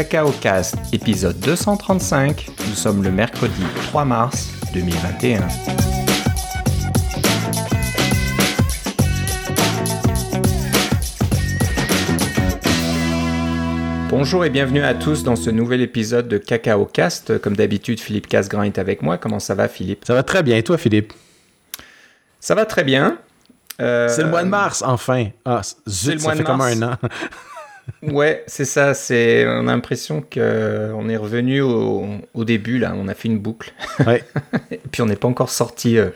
Cacao Cast, épisode 235. Nous sommes le mercredi 3 mars 2021. Bonjour et bienvenue à tous dans ce nouvel épisode de Cacao Cast. Comme d'habitude, Philippe Casgrain est avec moi. Comment ça va, Philippe? Ça va très bien. Et toi, Philippe? Ça va très bien. Euh, c'est le mois de mars, enfin. Ah, zut, ça fait comme un an. Ouais, c'est ça. C'est, on a l'impression qu'on est revenu au, début, là. On a fait une boucle. Ouais. Et puis on n'est pas encore sorti. Euh,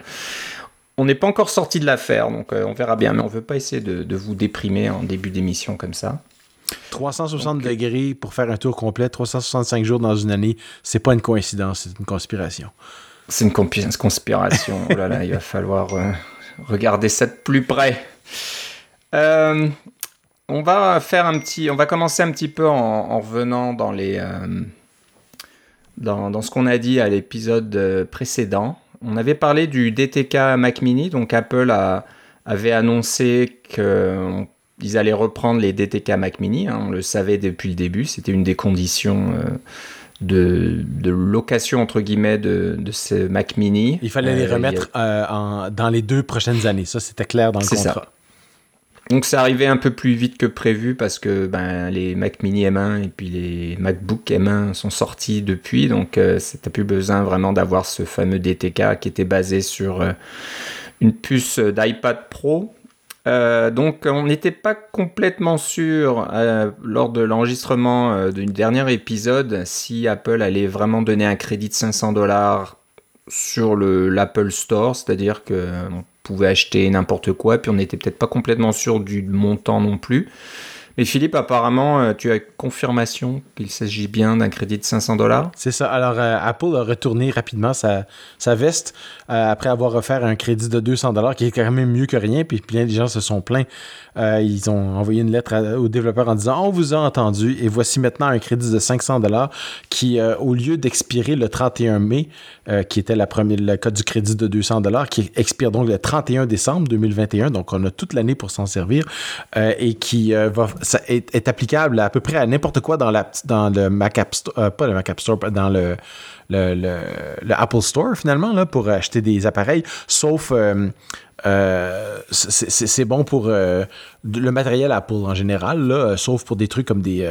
on n'est pas encore sorti de l'affaire, donc euh, on verra bien. Mais on veut pas essayer de, vous déprimer en début d'émission comme ça. 360 degrés pour faire un tour complet, 365 jours dans une année, c'est pas une coïncidence, c'est une conspiration. C'est une conspiration. oh là là, il va falloir regarder ça de plus près. Euh, on va faire un petit, on va commencer un petit peu en, revenant dans les, euh, dans, ce qu'on a dit à l'épisode euh, précédent. On avait parlé du DTK Mac Mini, donc Apple avait annoncé qu'ils allaient reprendre les DTK Mac Mini. Hein. on le savait depuis le début, c'était une des conditions de, location entre guillemets de, de, ce Mac Mini. Il fallait les remettre dans les deux prochaines années. Ça, c'était clair dans le contrat. Ça. Donc ça arrivait un peu plus vite que prévu parce que ben, les Mac Mini M1 et puis les MacBook M1 sont sortis depuis, donc euh, c'était plus besoin vraiment d'avoir ce fameux DTK qui était basé sur euh, une puce d'iPad Pro. Euh, donc on n'était pas complètement sûr lors de l'enregistrement du dernier épisode si Apple allait vraiment donner un crédit de 500 dollars sur l'Apple Store, c'est-à-dire que pouvait acheter n'importe quoi, puis on n'était peut-être pas complètement sûr du montant non plus. Mais Philippe, apparemment, euh, tu as confirmation qu'il s'agit bien d'un crédit de 500 dollars? C'est ça. Alors, euh, Apple a retourné rapidement sa, sa veste euh, après avoir offert un crédit de 200 dollars, qui est quand même mieux que rien. Puis plein de gens se sont plaints. ils ont envoyé une lettre aux développeurs en disant On vous a entendu et voici maintenant un crédit de 500 dollars qui, au lieu d'expirer le 31 mai, qui était la première, le code du crédit de 200 dollars, qui expire donc le 31 décembre 2021, donc on a toute l'année pour s'en servir, et qui va ça est, applicable à, peu près à n'importe quoi dans, la, dans le Mac App Store, euh, pas le Mac App Store, dans le, le, Apple Store finalement, là, pour acheter des appareils, sauf euh, euh, c'est bon pour le matériel Apple en général, là, sauf pour des trucs comme des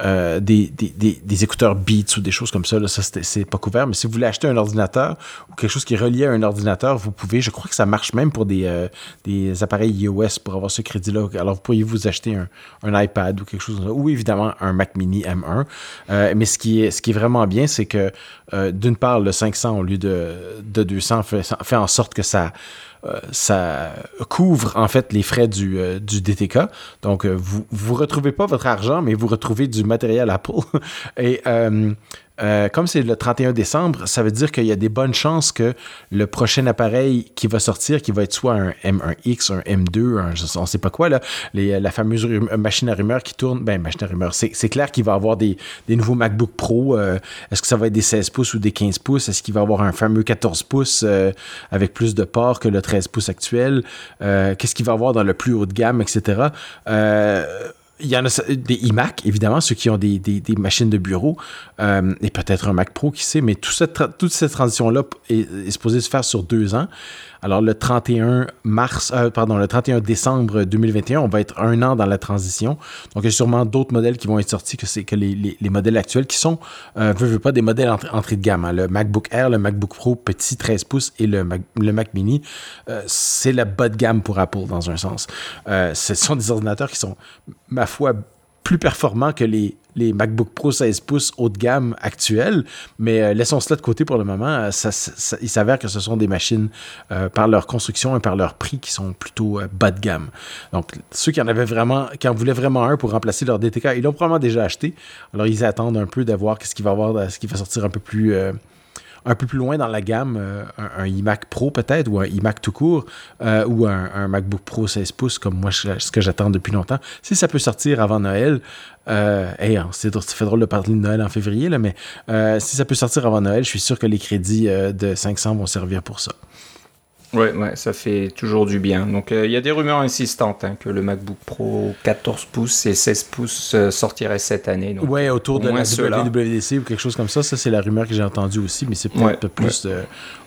euh, des, des, écouteurs Beats ou des choses comme ça, là, ça c'est pas couvert. Mais si vous voulez acheter un ordinateur ou quelque chose qui est relié à un ordinateur, vous pouvez. Je crois que ça marche même pour des, euh, des appareils iOS pour avoir ce crédit-là. Alors vous pourriez vous acheter un, un, iPad ou quelque chose comme ça, ou évidemment un Mac Mini M1. Euh, mais ce qui est, ce qui est vraiment bien, c'est que d'une part, le 500 au lieu de, de 200 fait, en sorte que ça ça couvre en fait les frais du, euh, du DTK. Donc, euh, vous ne retrouvez pas votre argent, mais vous retrouvez du matériel Apple. Et euh, comme c'est le 31 décembre, ça veut dire qu'il y a des bonnes chances que le prochain appareil qui va sortir, qui va être soit un M1X, un M2, un, on ne sait pas quoi, là, la fameuse machine à rumeur qui tourne, ben machine à rumeur, c'est clair qu'il va avoir des, nouveaux MacBook Pro. Euh, est-ce que ça va être des 16 pouces ou des 15 pouces? Est-ce qu'il va avoir un fameux 14 pouces euh, avec plus de port que le 13 pouces actuel? Qu'est-ce qu'il va avoir dans le plus haut de gamme, etc.? Il y en a des iMac, évidemment, ceux qui ont des, machines de bureau, euh, et peut-être un Mac Pro, qui sait, mais toute cette, transition-là est, est, supposée se faire sur deux ans. Alors, le 31 mars, euh, pardon, le 31 décembre 2021, on va être un an dans la transition. Donc, il y a sûrement d'autres modèles qui vont être sortis que, les, modèles actuels qui sont, euh, veux, pas, des modèles entrée de gamme. Hein. Le MacBook Air, le MacBook Pro petit 13 pouces et le Mac, le Mac Mini, euh, c'est la bas de gamme pour Apple dans un sens. Euh, ce sont des ordinateurs qui sont, ma foi, plus performants que les, MacBook Pro 16 pouces haut de gamme actuels, mais euh, laissons cela de côté pour le moment. Euh, il s'avère que ce sont des machines euh, par leur construction et par leur prix qui sont plutôt bas de gamme. Donc, ceux qui en avaient vraiment, qui en voulaient vraiment un pour remplacer leur DTK, ils l'ont probablement déjà acheté. Alors, ils attendent un peu d'avoir ce qu'il va avoir, ce qui va sortir un peu plus un peu plus loin dans la gamme, euh, un, iMac Pro peut-être, ou un iMac tout court, euh, ou un, MacBook Pro 16 pouces, comme moi, ce que j'attends depuis longtemps. Si ça peut sortir avant Noël, euh, hein, c'est fait drôle de parler de Noël en février, là, mais euh, si ça peut sortir avant Noël, je suis sûr que les crédits de 500 vont servir pour ça. Ouais, ouais, ça fait toujours du bien. Donc il y a des rumeurs insistantes hein, que le MacBook Pro 14 pouces et 16 pouces sortirait cette année. Donc, ouais, autour de la WWDC ou quelque chose comme ça. Ça, c'est la rumeur que j'ai entendue aussi, mais c'est peut-être plus.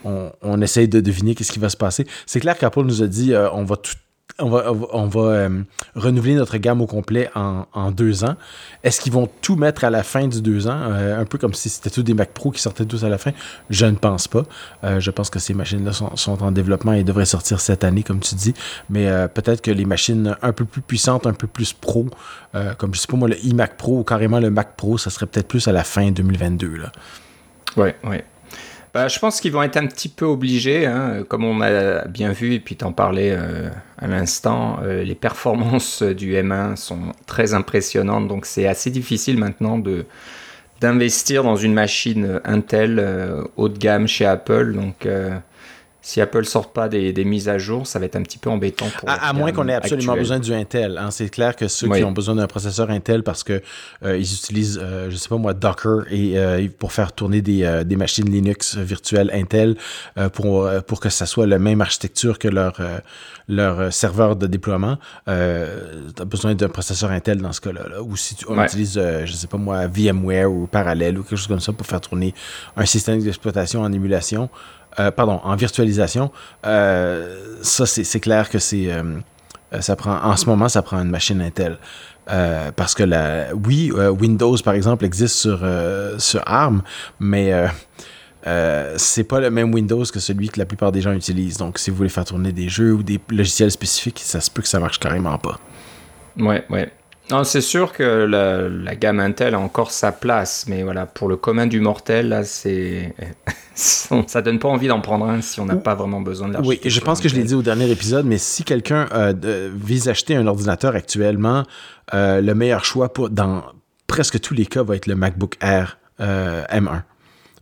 on, on, essaye de deviner qu'est-ce qui va se passer. C'est clair qu'Apple nous a dit on va tout on va, euh, renouveler notre gamme au complet en, deux ans. Est-ce qu'ils vont tout mettre à la fin du deux ans, euh, un peu comme si c'était tous des Mac Pro qui sortaient tous à la fin? Je ne pense pas. Euh, je pense que ces machines-là sont, en développement et devraient sortir cette année, comme tu dis. Mais peut-être que les machines un peu plus puissantes, un peu plus pro, comme je sais pas moi, le iMac Pro ou carrément le Mac Pro, ça serait peut-être plus à la fin 2022. Là. Ouais, ouais. Bah, je pense qu'ils vont être un petit peu obligés, hein, comme on a bien vu, et puis t'en parlais euh, à l'instant, euh, les performances du M1 sont très impressionnantes, donc c'est assez difficile maintenant de d'investir dans une machine Intel euh, haut de gamme chez Apple. Donc si Apple sort pas des, mises à jour, ça va être un petit peu embêtant pour. À, à moins qu'on ait absolument besoin du Intel. Hein. C'est clair que ceux qui ont besoin d'un processeur Intel parce que euh, ils utilisent, euh, je sais pas moi, Docker et euh, pour faire tourner des, des, machines Linux virtuelles Intel pour pour que ça soit la même architecture que leur leur serveur de déploiement. tu as besoin d'un processeur Intel dans ce cas-là. Ou si tu, on utilise, je sais pas moi, VMware ou Parallel ou quelque chose comme ça pour faire tourner un système d'exploitation en émulation. Euh, pardon, en virtualisation, euh, ça, c'est clair que c'est. Euh, ça prend, en ce moment, ça prend une machine Intel. parce que la, oui, Windows, par exemple, existe sur, sur ARM, mais c'est pas le même Windows que celui que la plupart des gens utilisent. Donc, si vous voulez faire tourner des jeux ou des logiciels spécifiques, ça se peut que ça marche carrément pas. Ouais, ouais. Non, c'est sûr que la, gamme Intel a encore sa place, mais voilà, pour le commun du mortel, là, c'est. ça donne pas envie d'en prendre un si on n'a pas vraiment besoin de l'argent. Oui, je pense que je l'ai dit au dernier épisode, mais si quelqu'un euh, vise acheter un ordinateur actuellement, euh, le meilleur choix pour, dans presque tous les cas va être le MacBook Air euh, M1.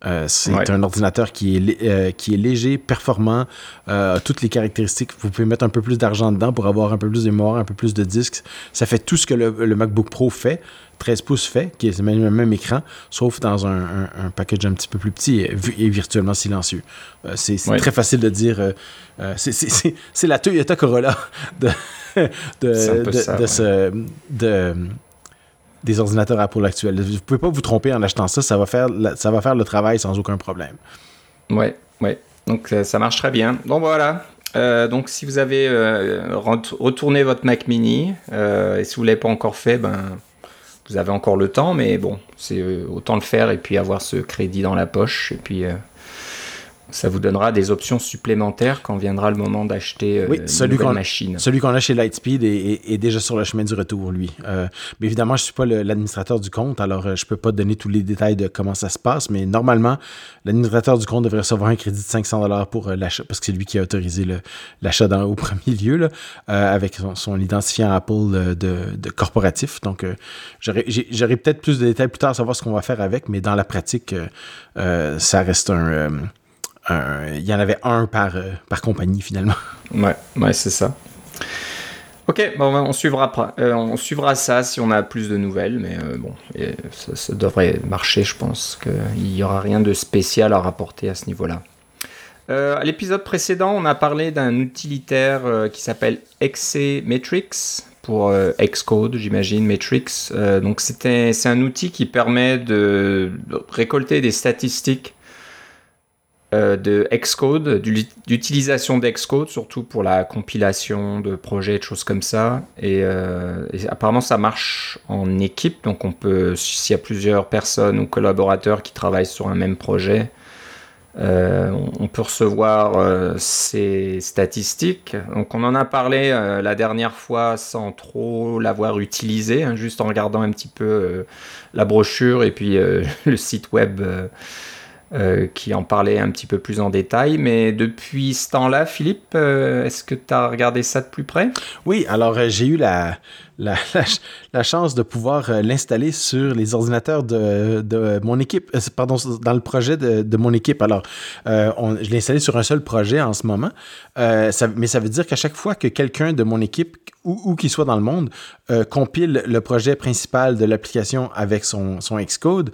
Euh, c'est un ordinateur qui est, euh, qui est léger, performant, euh, toutes les caractéristiques. Vous pouvez mettre un peu plus d'argent dedans pour avoir un peu plus de mémoire, un peu plus de disques. Ça fait tout ce que le, MacBook Pro fait. 13 pouces fait, qui est même, le même écran, sauf dans un, un, package un petit peu plus petit et, virtuellement silencieux. c'est très facile de dire. c'est la Toyota Corolla de, de, de, de, des ordinateurs Apple actuels. Vous ne pouvez pas vous tromper en achetant ça, ça va faire, ça va faire le travail sans aucun problème. Ouais, ouais. Donc euh, ça marche très bien. Donc voilà. Euh, donc si vous avez euh, retourné votre Mac Mini et si vous ne l'avez pas encore fait, ben vous avez encore le temps, mais bon, c'est autant le faire et puis avoir ce crédit dans la poche et puis ça vous donnera des options supplémentaires quand viendra le moment d'acheter euh, une nouvelle machine. Celui qu'on a chez Lightspeed est, est, déjà sur le chemin du retour, lui. Euh, mais évidemment, je ne suis pas l'administrateur du compte, alors euh, je ne peux pas donner tous les détails de comment ça se passe, mais normalement, l'administrateur du compte devrait recevoir un crédit de 500 pour l'achat, parce que c'est lui qui a autorisé l'achat au premier lieu, là, avec son, identifiant Apple de, de corporatif. Donc, j'aurai peut-être plus de détails plus tard à savoir ce qu'on va faire avec, mais dans la pratique, ça reste un il y en avait un par, euh, par compagnie finalement. Ouais, ouais c'est ça. Ok, bon, on, suivra, euh, on suivra ça si on a plus de nouvelles, mais euh, bon, ça, devrait marcher, je pense qu'il n'y aura rien de spécial à rapporter à ce niveau-là. à l'épisode précédent, on a parlé d'un utilitaire qui s'appelle XC Matrix pour Xcode, j'imagine, Matrix. donc c'est un outil qui permet de récolter des statistiques de Xcode, d'utilisation d'Xcode, surtout pour la compilation de projets, de choses comme ça. Euh, et, apparemment, ça marche en équipe. Donc, on peut, s'il y a plusieurs personnes ou collaborateurs qui travaillent sur un même projet, euh, on peut recevoir ces statistiques. Donc, on en a parlé la dernière fois sans trop l'avoir utilisé, hein, juste en regardant un petit peu la brochure et puis le site web euh, qui en parlait un petit peu plus en détail. Mais depuis ce temps-là, Philippe, euh, est-ce que tu as regardé ça de plus près? Oui, alors euh, j'ai eu la, chance de pouvoir l'installer sur les ordinateurs de, mon équipe, pardon, dans le projet de, mon équipe. Alors, je l'ai installé sur un seul projet en ce moment, mais ça veut dire qu'à chaque fois que quelqu'un de mon équipe, où qu'il soit dans le monde, compile le projet principal de l'application avec son, son Xcode,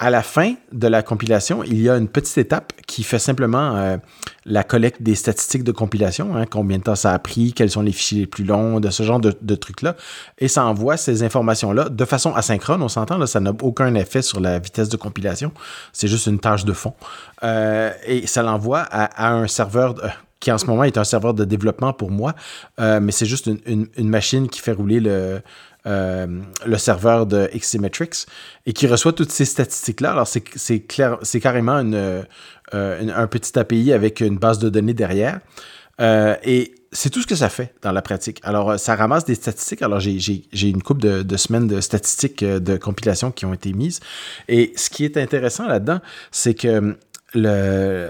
à la fin de la compilation, il y a une petite étape qui fait simplement euh, la collecte des statistiques de compilation, hein, combien de temps ça a pris, quels sont les fichiers les plus longs, de ce genre de, trucs-là. Et ça envoie ces informations-là de façon asynchrone, on s'entend, ça n'a aucun effet sur la vitesse de compilation. C'est juste une tâche de fond. Euh, et ça l'envoie à, un serveur qui en ce moment est un serveur de développement pour moi, mais c'est juste une, machine qui fait rouler le, euh, le serveur de XCmetrics et qui reçoit toutes ces statistiques-là. Alors, c'est carrément euh, un petit API avec une base de données derrière. Euh, et c'est tout ce que ça fait dans la pratique. Alors, ça ramasse des statistiques. Alors, j'ai une coupe de, de, semaines de statistiques de compilation qui ont été mises. Et ce qui est intéressant là-dedans, c'est que le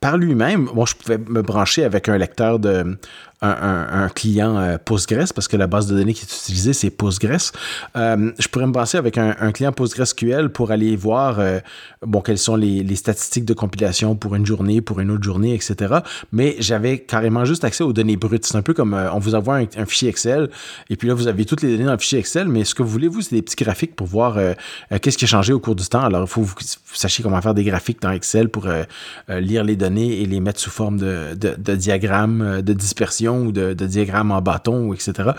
par lui-même, moi, je pouvais me brancher avec un lecteur de, un, client euh, Postgres, parce que la base de données qui est utilisée, c'est Postgres. Euh, je pourrais me passer avec un, client PostgreSQL pour aller voir euh, bon, quelles sont les, statistiques de compilation pour une journée, pour une autre journée, etc. Mais j'avais carrément juste accès aux données brutes. C'est un peu comme on vous envoie un, fichier Excel, et puis là, vous avez toutes les données dans le fichier Excel, mais ce que vous voulez, vous, c'est des petits graphiques pour voir qu'est-ce qui a changé au cours du temps. Alors, il faut que vous, sachiez comment faire des graphiques dans Excel pour lire les données et les mettre sous forme de, de diagrammes de dispersion ou de, diagrammes en bâton, etc.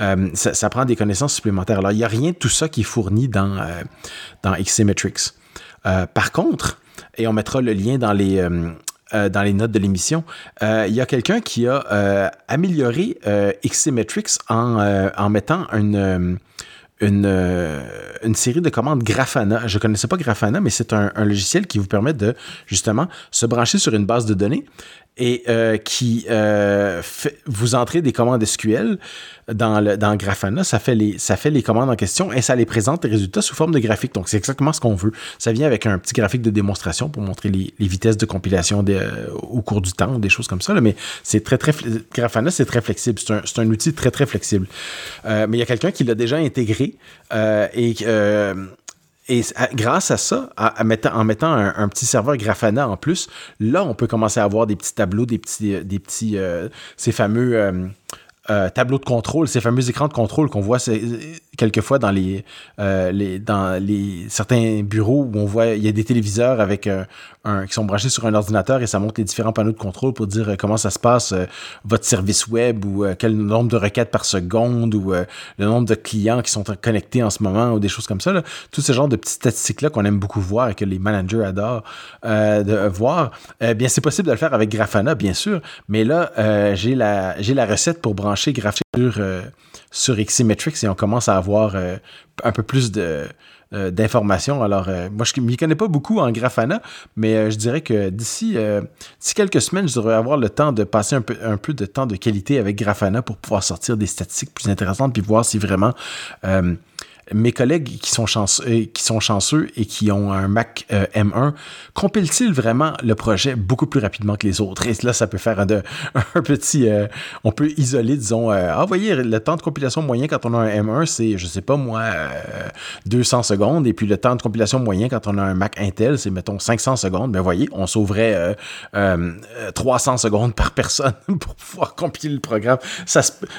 Euh, ça, prend des connaissances supplémentaires. Alors, il n'y a rien de tout ça qui est fourni dans, euh, dans. Euh, par contre, et on mettra le lien dans les, dans les notes de l'émission, il y a quelqu'un qui a amélioré XCmetrics en, en mettant une une, une, série de commandes Grafana. Je ne connaissais pas Grafana, mais c'est un, logiciel qui vous permet de justement se brancher sur une base de données et euh, qui euh, vous entrez des commandes SQL dans, le, dans Grafana, ça fait, les, ça fait les commandes en question et ça les présente les résultats sous forme de graphique. Donc, c'est exactement ce qu'on veut. Ça vient avec un petit graphique de démonstration pour montrer les, vitesses de compilation euh, au cours du temps, des choses comme ça. mais c'est très, très. Grafana, c'est très flexible. C'est un, un, outil très, très flexible. mais il y a quelqu'un qui l'a déjà intégré et et grâce à ça, en mettant un, petit serveur Grafana en plus, là, on peut commencer à avoir des petits tableaux, des petits, euh, euh, ces fameux euh, tableaux de contrôle, ces fameux écrans de contrôle qu'on voit quelquefois dans euh, les, dans les certains bureaux où on voit il y a des téléviseurs avec euh, qui sont branchés sur un ordinateur et ça montre les différents panneaux de contrôle pour dire euh, comment ça se passe votre service web ou quel nombre de requêtes par seconde ou le nombre de clients qui sont connectés en ce moment ou des choses comme ça. Là. Tout ce genre de petites statistiques-là qu'on aime beaucoup voir et que les managers adorent de voir. bien, c'est possible de le faire avec Grafana, bien sûr, mais là, j'ai la, j'ai la recette pour brancher Grafana sur Xmetrics et on commence à avoir euh, un peu plus euh, d'informations. Alors, euh, moi, je ne m'y connais pas beaucoup en Grafana, mais je dirais que d'ici quelques semaines, je devrais avoir le temps de passer un peu, un peu de temps de qualité avec Grafana pour pouvoir sortir des statistiques plus intéressantes puis voir si vraiment mes collègues qui sont, chanceux, euh, qui sont chanceux et qui ont un Mac euh, M1, compilent-ils vraiment le projet beaucoup plus rapidement que les autres? Et là, ça peut faire un, un petit... Euh, on peut isoler, disons, ah, voyez, le temps de compilation moyen quand on a un M1, c'est, je sais pas moi, 200 secondes. Et puis le temps de compilation moyen quand on a un Mac Intel, c'est, mettons, 500 secondes. Ben voyez, on sauverait 300 secondes par personne pour pouvoir compiler le programme.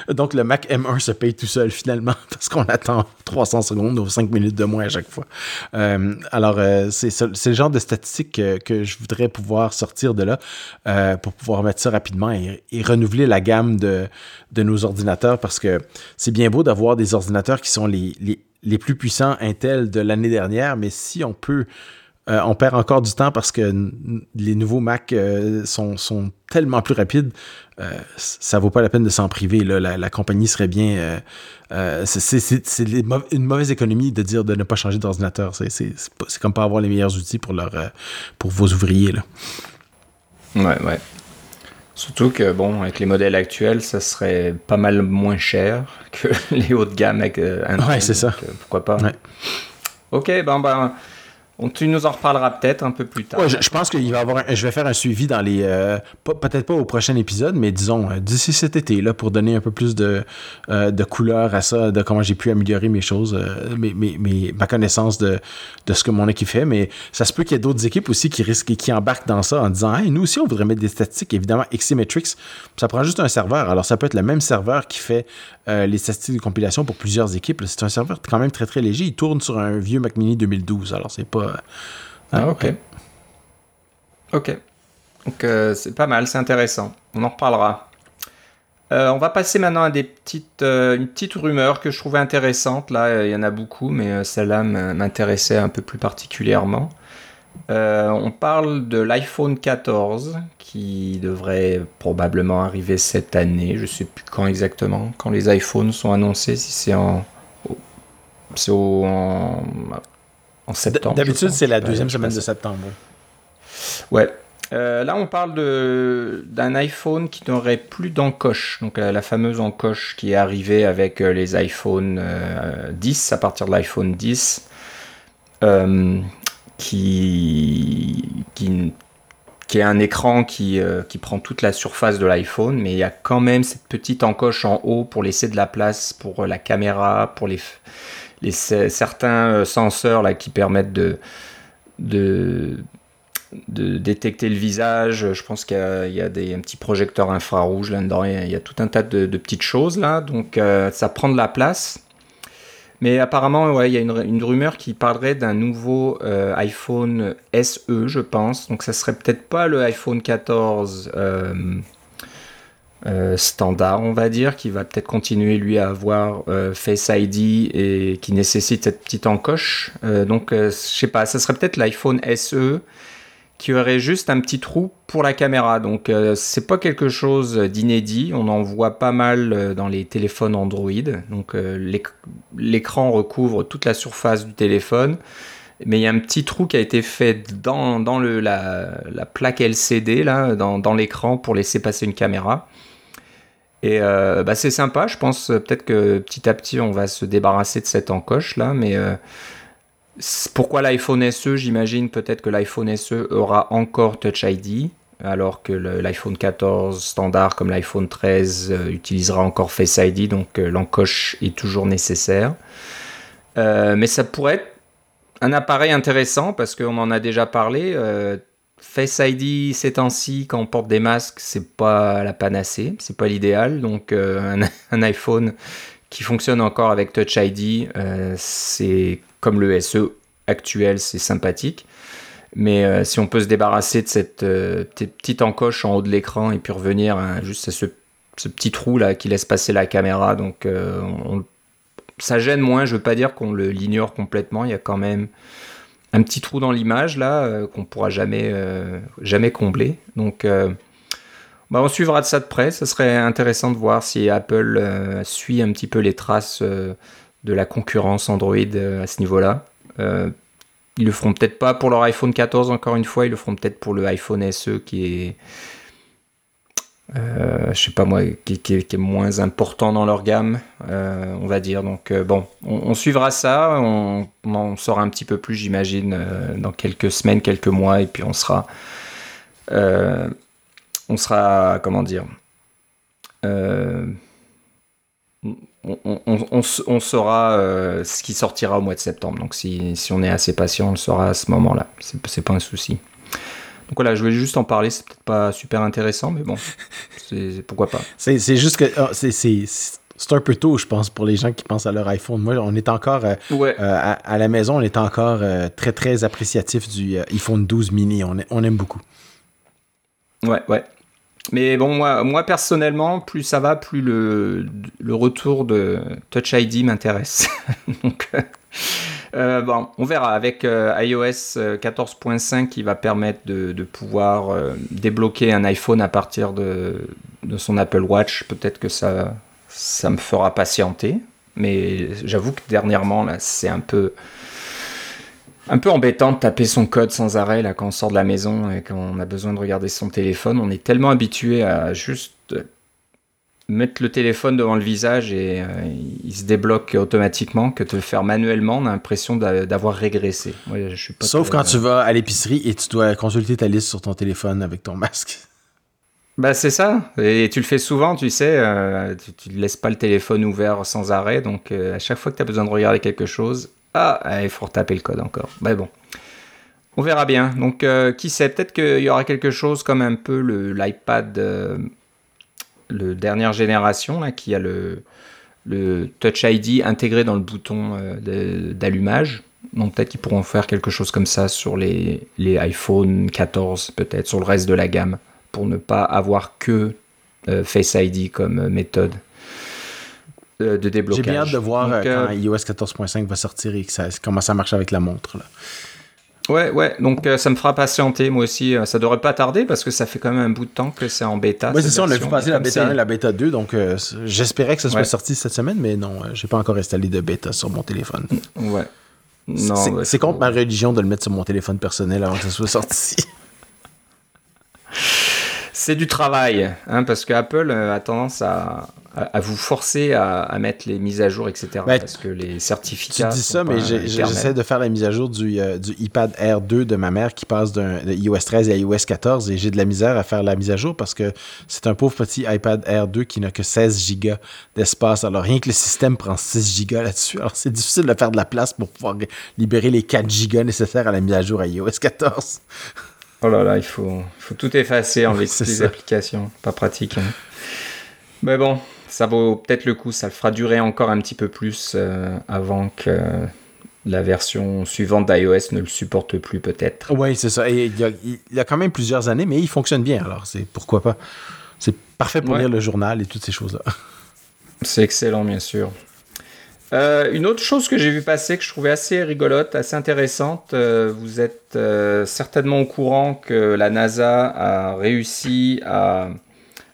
Donc le Mac M1 se paye tout seul finalement parce qu'on attend 300 secondes ou 5 minutes de moins à chaque fois. Euh, alors, euh, c'est le genre de statistiques que, je voudrais pouvoir sortir de là euh, pour pouvoir mettre ça rapidement et, renouveler la gamme de, de, nos ordinateurs parce que c'est bien beau d'avoir des ordinateurs qui sont les, les, les plus puissants Intel de l'année dernière, mais si on peut euh, on perd encore du temps parce que les nouveaux Mac euh, sont, tellement plus rapides, euh, ça vaut pas la peine de s'en priver. La, compagnie serait bien. c'est une mauvaise économie de dire de ne pas changer d'ordinateur. C'est comme pas avoir les meilleurs outils pour, leur, pour vos ouvriers. Là. Ouais, ouais. Surtout que, bon, avec les modèles actuels, ça serait pas mal moins cher que les hauts de gamme avec Ouais, c'est ça. pourquoi pas. Ok, ben, ben tu nous en reparleras peut-être un peu plus tard. je, pense qu'il va avoir je vais faire un suivi dans les euh, peut-être pas au prochain épisode, mais disons euh, d'ici cet été là pour donner un peu plus de, euh, de couleur à ça, de comment j'ai pu améliorer mes choses, mes, mes, ma connaissance de, de ce que mon équipe fait. Mais ça se peut qu'il y ait d'autres équipes aussi qui risquent qui embarquent dans ça en disant hey, nous aussi on voudrait mettre des statistiques. Évidemment, Xmetrics, ça prend juste un serveur. Alors ça peut être le même serveur qui fait les statistiques de compilation pour plusieurs équipes. C'est un serveur quand même très très léger. Il tourne sur un vieux Mac Mini 2012. Alors c'est pas ah, ok. Ok. Donc c'est pas mal, c'est intéressant. On en reparlera. on va passer maintenant à des petites, une petite rumeur que je trouvais intéressante. Là, il y en a beaucoup, mais celle-là m'intéressait un peu plus particulièrement. Euh, on parle de l'iPhone 14 qui devrait probablement arriver cette année. Je ne sais plus quand exactement, quand les iPhones sont annoncés, si c'est en, en, septembre. D'habitude, c'est la deuxième semaine de septembre. Ouais. Euh, là, on parle d'un iPhone qui n'aurait plus d'encoche. Donc, la, fameuse encoche qui est arrivée avec euh, les iPhone 10, à partir de l'iPhone 10 qui, qui, qui est un écran qui, euh, qui prend toute la surface de l'iPhone, mais il y a quand même cette petite encoche en haut pour laisser de la place pour la caméra, pour les, les certains euh, senseurs là, qui permettent de, de, détecter le visage. Je pense qu'il y a, des, un petit projecteur infrarouge là-dedans. Il, y a tout un tas de, petites choses là. Donc euh, ça prend de la place. Mais apparemment, ouais, il y a une, rumeur qui parlerait d'un nouveau euh, iPhone SE, je pense. Donc ça serait peut-être pas le iPhone 14 euh, euh, standard, on va dire, qui va peut-être continuer lui à avoir Face ID et qui nécessite cette petite encoche. donc je sais pas, ça serait peut-être l'iPhone SE qui aurait juste un petit trou pour la caméra. Donc euh, c'est pas quelque chose d'inédit. On en voit pas mal euh, dans les téléphones Android. Donc euh, l'écran recouvre toute la surface du téléphone. Mais il y a un petit trou qui a été fait dans, dans la, la, plaque LCD, là, dans l'écran pour laisser passer une caméra. Et bah, c'est sympa, je pense peut-être que petit à petit on va se débarrasser de cette encoche là, mais pourquoi l'iPhone SE J'imagine peut-être que l'iPhone SE aura encore Touch ID, alors que l'iPhone 14 standard comme l'iPhone 13 euh, utilisera encore Face ID, donc euh, l'encoche est toujours nécessaire. Euh, mais ça pourrait être un appareil intéressant parce qu'on en a déjà parlé. Face ID ces temps-ci, quand on porte des masques, c'est pas la panacée, c'est pas l'idéal. Donc un, un, iPhone qui fonctionne encore avec Touch ID, c'est comme le SE actuel, c'est sympathique. Mais euh, si on peut se débarrasser de cette euh, petite encoche en haut de l'écran et puis revenir juste à ce, petit trou là qui laisse passer la caméra, donc euh, ça gêne moins. Je veux pas dire qu'on l'ignore complètement. Il y a quand même un petit trou dans l'image là qu'on pourra jamais jamais combler. Donc bah, on suivra de ça de près. Ça serait intéressant de voir si Apple suit un petit peu les traces de la concurrence Android euh, à ce niveau-là. Euh, ils le feront peut-être pas pour leur iPhone 14 encore une fois, ils le feront peut-être pour le iPhone SE qui est, euh, je sais pas moi, qui, est moins important dans leur gamme, on va dire. Donc bon, on, suivra ça, on, en saura un petit peu plus, j'imagine, dans quelques semaines, quelques mois, et puis on sera, on sera, comment dire on, saura euh, ce qui sortira au mois de septembre. Donc si, on est assez patient, on le saura à ce moment-là. C'est pas un souci. Donc voilà, je voulais juste en parler. C'est peut-être pas super intéressant, mais bon, c'est pourquoi pas. C'est juste que oh, c'est un peu tôt, je pense, pour les gens qui pensent à leur iPhone. Moi, on est encore euh, euh, à, la maison, on est encore très très appréciatif du iPhone 12 mini. On, on aime beaucoup. Ouais, ouais. Mais bon, moi, moi personnellement, plus ça va, plus le, le retour de Touch ID m'intéresse. Donc, euh, euh, bon, on verra avec euh, iOS 14.5 qui va permettre de, pouvoir débloquer un iPhone à partir de, de son Apple Watch. Peut-être que ça, ça me fera patienter. Mais j'avoue que dernièrement, là, c'est un peu un peu embêtant de taper son code sans arrêt là quand on sort de la maison et qu'on a besoin de regarder son téléphone. On est tellement habitué à juste mettre le téléphone devant le visage et euh, il se débloque automatiquement que de le faire manuellement, on a l'impression d'avoir régressé. Sauf quand tu vas à l'épicerie et tu dois consulter ta liste sur ton téléphone avec ton masque. Bah c'est ça, et tu le fais souvent, tu sais, euh, tu ne laisses pas le téléphone ouvert sans arrêt, donc euh, à chaque fois que tu as besoin de regarder quelque chose, ah, il faut retaper le code encore. Mais bon. On verra bien. Donc, qui sait, peut-être qu'il y aura quelque chose comme un peu l'iPad, le dernière génération, là, qui a le, le Touch ID intégré dans le bouton d'allumage. Donc peut-être qu'ils pourront faire quelque chose comme ça sur les, les iPhone 14, peut-être sur le reste de la gamme, pour ne pas avoir que Face ID comme méthode de, déblocage. J'ai bien hâte de voir quand iOS 14.5 va sortir et que ça, comment ça marche avec la montre. Là. Ouais, ouais, donc ça me fera patienter moi aussi. Ça devrait pas tarder parce que ça fait quand même un bout de temps que c'est en bêta. Oui, c'est ça, on a vu passer la bêta 1 et la bêta 2, donc j'espérais que ça soit sorti cette semaine, mais non, j'ai pas encore installé de bêta sur mon téléphone. Ouais. C'est contre ma religion de le mettre sur mon téléphone personnel avant que ça soit sorti. c'est du travail, hein, parce qu'Apple a tendance à, à, vous forcer à, mettre les mises à jour, etc. Ben, parce que les certificats. Tu dis ça, mais j'essaie de faire la mise à jour du, euh, du, iPad Air 2 de ma mère qui passe d'un iOS 13 à iOS 14 et j'ai de la misère à faire la mise à jour parce que c'est un pauvre petit iPad Air 2 qui n'a que 16 Go d'espace. Alors rien que le système prend 6 Go là-dessus. Alors c'est difficile de faire de la place pour pouvoir libérer les 4 Go nécessaires à la mise à jour à iOS 14. Oh là là, il faut, faut tout effacer toutes les applications. Pas pratique. Hein. Mais bon, ça vaut peut-être le coup, ça le fera durer encore un petit peu plus euh, avant que la version suivante d'iOS ne le supporte plus peut-être. Oui, c'est ça. Et il y, a, quand même plusieurs années, mais il fonctionne bien, alors c'est pourquoi pas. C'est parfait pour lire le journal et toutes ces choses-là. C'est excellent, bien sûr. Euh, une autre chose que j'ai vu passer que je trouvais assez rigolote, assez intéressante, euh, vous êtes certainement au courant que la NASA a réussi à,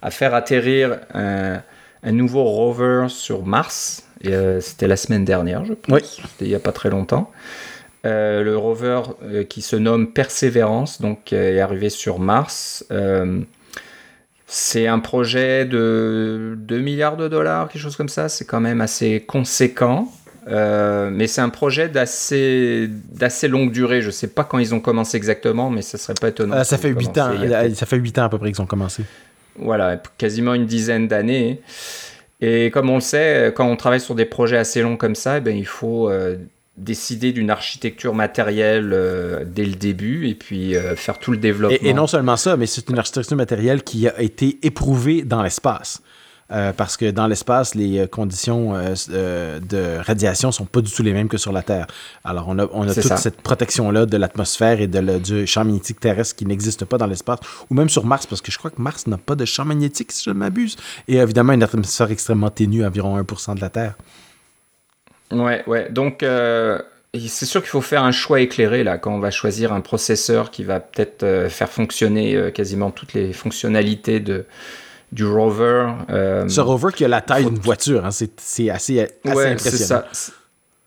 à faire atterrir un, un nouveau rover sur Mars. Euh, c'était la semaine dernière, je pense. C'était il n'y a pas très longtemps. Euh, le rover euh, qui se nomme Perseverance, donc est arrivé sur Mars. C'est un projet de 2 milliards de dollars, quelque chose comme ça. C'est quand même assez conséquent. mais c'est un projet d'assez, d'assez longue durée. Je ne sais pas quand ils ont commencé exactement, mais ça serait pas étonnant. ça fait 8 ans. Ça fait 8 ans à peu près qu'ils ont commencé. Voilà, quasiment une dizaine d'années. Et comme on le sait, quand on travaille sur des projets assez longs comme ça, eh ben, il faut euh, décider d'une architecture matérielle euh, dès le début et puis euh, faire tout le développement. et, non seulement ça, mais c'est une architecture matérielle qui a été éprouvée dans l'espace. Euh, parce que dans l'espace, les conditions de radiation sont pas du tout les mêmes que sur la Terre. Alors, on a, on a toute cette protection-là de l'atmosphère et de du champ magnétique terrestre qui n'existe pas dans l'espace, ou même sur Mars, parce que je crois que Mars n'a pas de champ magnétique, si je ne m'abuse. Et évidemment, une atmosphère extrêmement ténue, environ 1% de la Terre. Ouais, ouais. Donc, c'est sûr qu'il faut faire un choix éclairé là quand on va choisir un processeur qui va peut-être faire fonctionner quasiment toutes les fonctionnalités de du rover. Euh, Ce rover qui a la taille d'une voiture, hein, c'est assez, assez impressionnant.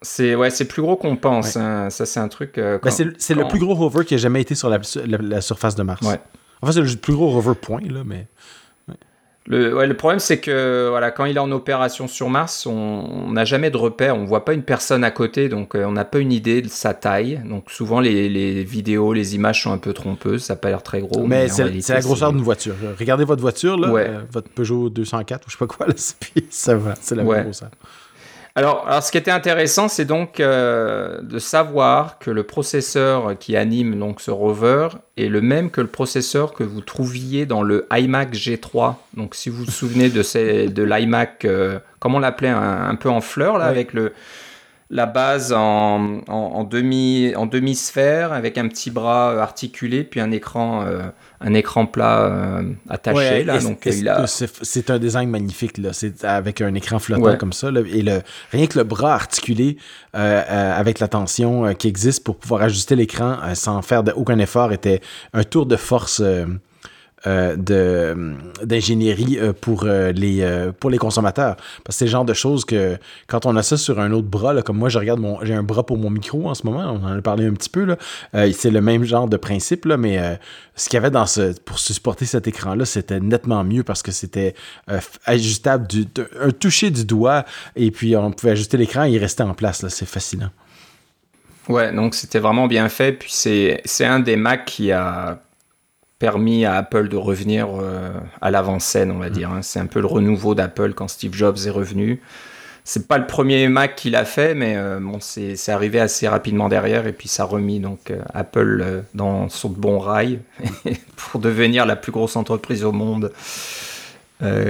C'est ouais, c'est plus gros qu'on pense. Hein. Ça, c'est un truc. Euh, ben, c'est le plus gros rover qui a jamais été sur la, la, surface de Mars. Ouais. Enfin, c'est le plus gros rover point, là, mais. Le, le, problème, c'est que voilà, quand il est en opération sur Mars, on n'a jamais de repère, on voit pas une personne à côté, donc euh, on n'a pas une idée de sa taille. Donc souvent, les, les, vidéos, les images sont un peu trompeuses, ça n'a pas l'air très gros. Mais, c'est la grosseur d'une voiture. Regardez votre voiture, là, euh, votre Peugeot 204 ou je sais pas quoi, là, ça va, c'est la même grosseur. Alors, alors, ce qui était intéressant, c'est donc euh, de savoir que le processeur qui anime donc ce rover est le même que le processeur que vous trouviez dans le iMac G3. Donc, si vous vous souvenez de, ces, de l'iMac, euh, comment on l'appelait, un, peu en fleurs, là, avec le, la base en, en, demi, en demi-sphère, avec un petit bras articulé, puis un écran un écran plat euh, attaché. là, donc, c'est, un design magnifique, là. C'est avec un écran flottant comme ça. et le, rien que le bras articulé euh, euh, avec la tension qui existe pour pouvoir ajuster l'écran sans faire aucun effort était un tour de force euh, d'ingénierie euh, pour, euh, les, pour les consommateurs. Parce que c'est le genre de choses que quand on a ça sur un autre bras, comme moi je regarde mon. J'ai un bras pour mon micro en ce moment, on en a parlé un petit peu. C'est le même genre de principe, mais ce qu'il y avait dans ce, pour supporter cet écran-là, c'était nettement mieux parce que c'était ajustable un toucher du doigt et puis on pouvait ajuster l'écran et il restait en place. C'est fascinant. Ouais, donc c'était vraiment bien fait. Puis c'est, c'est un des Macs qui a permis à Apple de revenir euh, à l'avant-scène, on va mm. dire. Hein. C'est un peu le renouveau d'Apple quand Steve Jobs est revenu. C'est pas le premier Mac qu'il a fait, mais euh, bon, c'est arrivé assez rapidement derrière et puis ça a remis donc euh, Apple dans son bon rail pour devenir la plus grosse entreprise au monde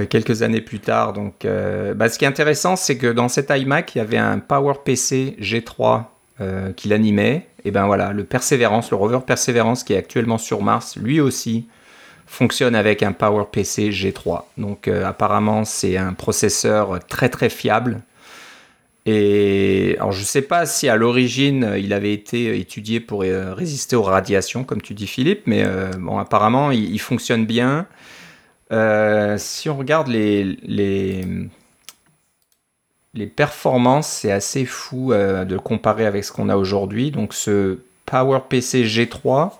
quelques années plus tard. Donc, bah, ce qui est intéressant, c'est que dans cet iMac, il y avait un PowerPC G3 qui l'animait. Et ben voilà, le Perseverance, le rover Perseverance qui est actuellement sur Mars, lui aussi fonctionne avec un PowerPC G3. Donc apparemment, c'est un processeur très très fiable et alors je ne sais pas si à l'origine il avait été étudié pour euh, résister aux radiations, comme tu dis Philippe, mais euh, bon, apparemment il, fonctionne bien. Euh, si on regarde les, les performances, c'est assez fou de le comparer avec ce qu'on a aujourd'hui. Donc ce PowerPC G3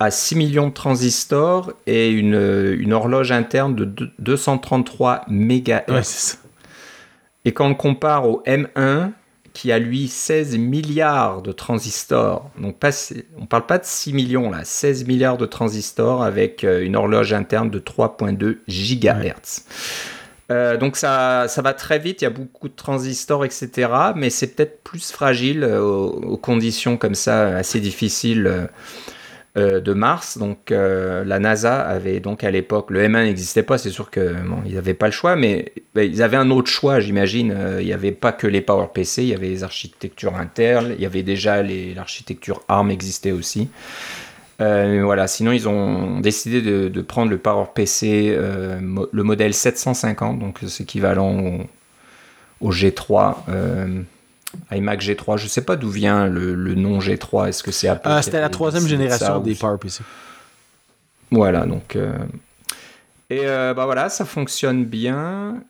a 6 millions de transistors et une, une horloge interne de 233 MHz. Ouais. Et quand on compare au M1, qui a lui 16 milliards de transistors, donc pas, on ne parle pas de 6 millions là, 16 milliards de transistors avec euh, une horloge interne de 3.2 GHz. Euh, donc ça, va très vite, il y a beaucoup de transistors, etc. Mais c'est peut-être plus fragile euh, aux, conditions comme ça assez difficiles euh, de Mars. Donc la NASA avait donc à l'époque, le M1 n'existait pas, c'est sûr qu'ils n'avaient pas le choix, mais ben, ils avaient un autre choix, j'imagine. Il n'y avait pas que les PowerPC, il y avait les architectures internes, il y avait déjà l'architecture ARM existait aussi. Voilà, sinon ils ont décidé de, prendre le PowerPC, le modèle 750, donc c'est équivalent au, au G3 iMac G3. Je ne sais pas d'où vient le, nom G3. Est-ce que c'est Apple ah, C'était la troisième génération des PowerPC. Voilà, donc. Euh, et euh, bah voilà, ça fonctionne bien.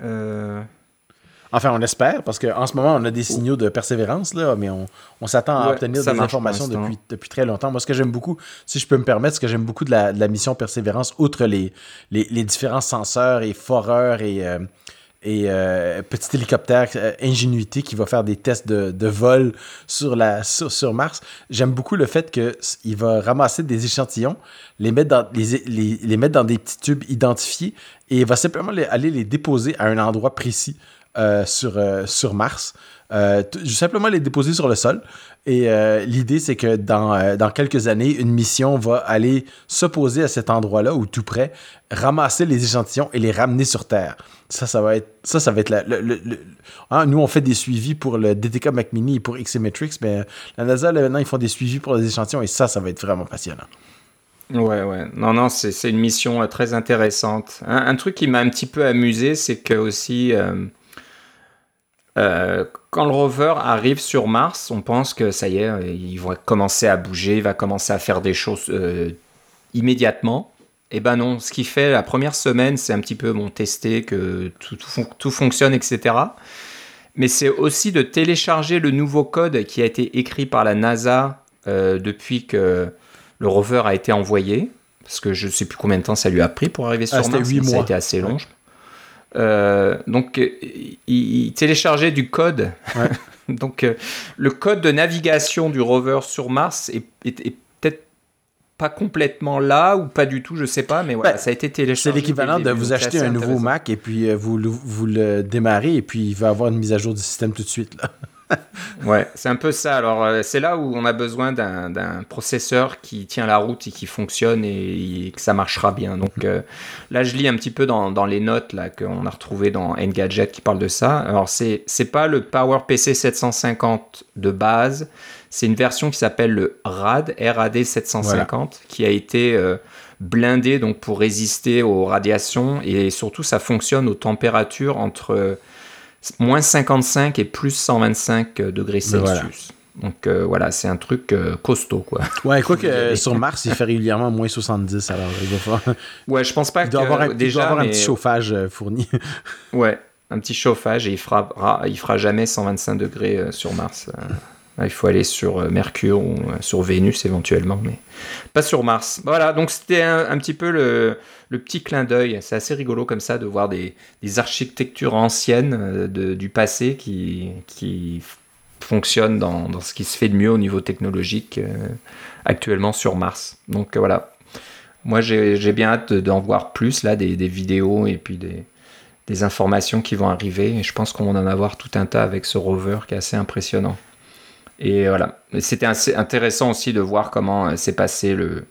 Euh. Enfin, on espère, parce qu'en ce moment, on a des signaux de persévérance, là, mais on, s'attend à obtenir des informations depuis, depuis très longtemps. Moi, ce que j'aime beaucoup, si je peux me permettre, ce que j'aime beaucoup de la, mission Persévérance, outre les, les, différents senseurs et foreurs et, et euh, petit hélicoptère euh, Ingenuity qui va faire des tests de, vol sur, la, sur, Mars. J'aime beaucoup le fait qu'il va ramasser des échantillons, les mettre, dans, les, les, mettre dans des petits tubes identifiés et il va simplement aller les déposer à un endroit précis euh, sur, sur Mars. simplement les déposer sur le sol. Et l'idée, c'est que dans, dans, quelques années, une mission va aller se poser à cet endroit-là ou tout près, ramasser les échantillons et les ramener sur Terre. Ça, ça va être, ça, ça va être la, le, hein, nous, on fait des suivis pour le DTK Mac Mini et pour XMetrics, mais la NASA, maintenant, ils font des suivis pour les échantillons et ça, ça va être vraiment passionnant. Ouais, ouais. Non, non, c'est une mission euh, très intéressante. Un, truc qui m'a un petit peu amusé, c'est que aussi, euh, euh, quand le rover arrive sur Mars, on pense que ça y est, il va commencer à bouger, il va commencer à faire des choses immédiatement. Eh ben non, ce qui fait la première semaine, c'est un petit peu bon, tester que tout, tout, fonctionne, etc. Mais c'est aussi de télécharger le nouveau code qui a été écrit par la NASA euh, depuis que le rover a été envoyé. Parce que je ne sais plus combien de temps ça lui a pris pour arriver ah, sur Mars. 8 mois. Ça a été assez long. Euh, donc, il, téléchargeait du code. donc, euh, le code de navigation du rover sur Mars est, est pas complètement là ou pas du tout, je sais pas, mais voilà, ben, ça a été téléchargé. C'est l'équivalent de vous acheter un nouveau Mac et puis euh, vous, vous le démarrez et puis il va avoir une mise à jour du système tout de suite. Là. ouais, c'est un peu ça. Alors, euh, c'est là où on a besoin d'un processeur qui tient la route et qui fonctionne et, que ça marchera bien. Donc, euh, là, je lis un petit peu dans, dans les notes là qu'on a retrouvé dans Engadget qui parle de ça. Alors, c'est pas le PowerPC 750 de base, c'est une version qui s'appelle le RAD, RAD 750, qui a été euh, blindé donc pour résister aux radiations et surtout ça fonctionne aux températures entre moins 55 et plus 125 degrés Celsius. Donc euh, voilà, c'est un truc costaud quoi. Ouais, quoi que sur Mars, il fait régulièrement moins 70 alors il va Ouais, je pense pas qu'il doit avoir un, déjà avoir un petit chauffage fourni. ouais, un petit chauffage et il fera il fera jamais 125 degrés sur Mars. Il faut aller sur euh, Mercure ou euh, sur Vénus éventuellement, mais pas sur Mars. Voilà, donc c'était un, petit peu le, petit clin d'œil. C'est assez rigolo comme ça de voir des, architectures anciennes euh, du passé qui, fonctionnent dans, ce qui se fait de mieux au niveau technologique actuellement sur Mars. Donc voilà, moi j'ai bien hâte d'en voir plus là, des, vidéos et puis des, des informations qui vont arriver. Et je pense qu'on va en avoir tout un tas avec ce rover qui est assez impressionnant. Et voilà. C'était assez intéressant aussi de voir comment euh, s'est passé le,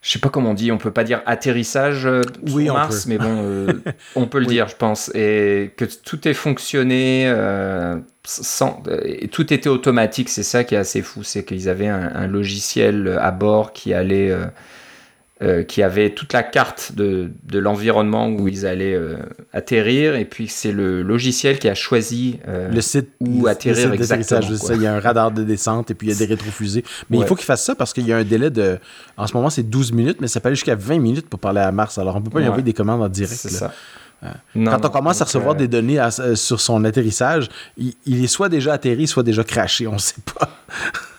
je sais pas comment on dit, on peut pas dire atterrissage euh, sur Mars, mais bon, euh, on peut le dire, je pense, et que tout est fonctionné euh, sans, et tout était automatique. C'est ça qui est assez fou, c'est qu'ils avaient un, logiciel à bord qui allait euh, qui avait toute la carte de, de l'environnement où ils allaient euh, atterrir, et puis c'est le logiciel qui a choisi euh, le site où atterrir exactement. il y a un radar de descente et puis il y a des rétrofusées. Mais il faut qu'ils fassent ça parce qu'il y a un délai de. En ce moment, c'est 12 minutes, mais ça peut aller jusqu'à 20 minutes pour parler à Mars. Alors on peut pas y envoyer des commandes en direct. C'est ça. Quand on commence à recevoir des données sur son atterrissage, il, il, est soit déjà atterri, soit déjà craché, on ne sait pas.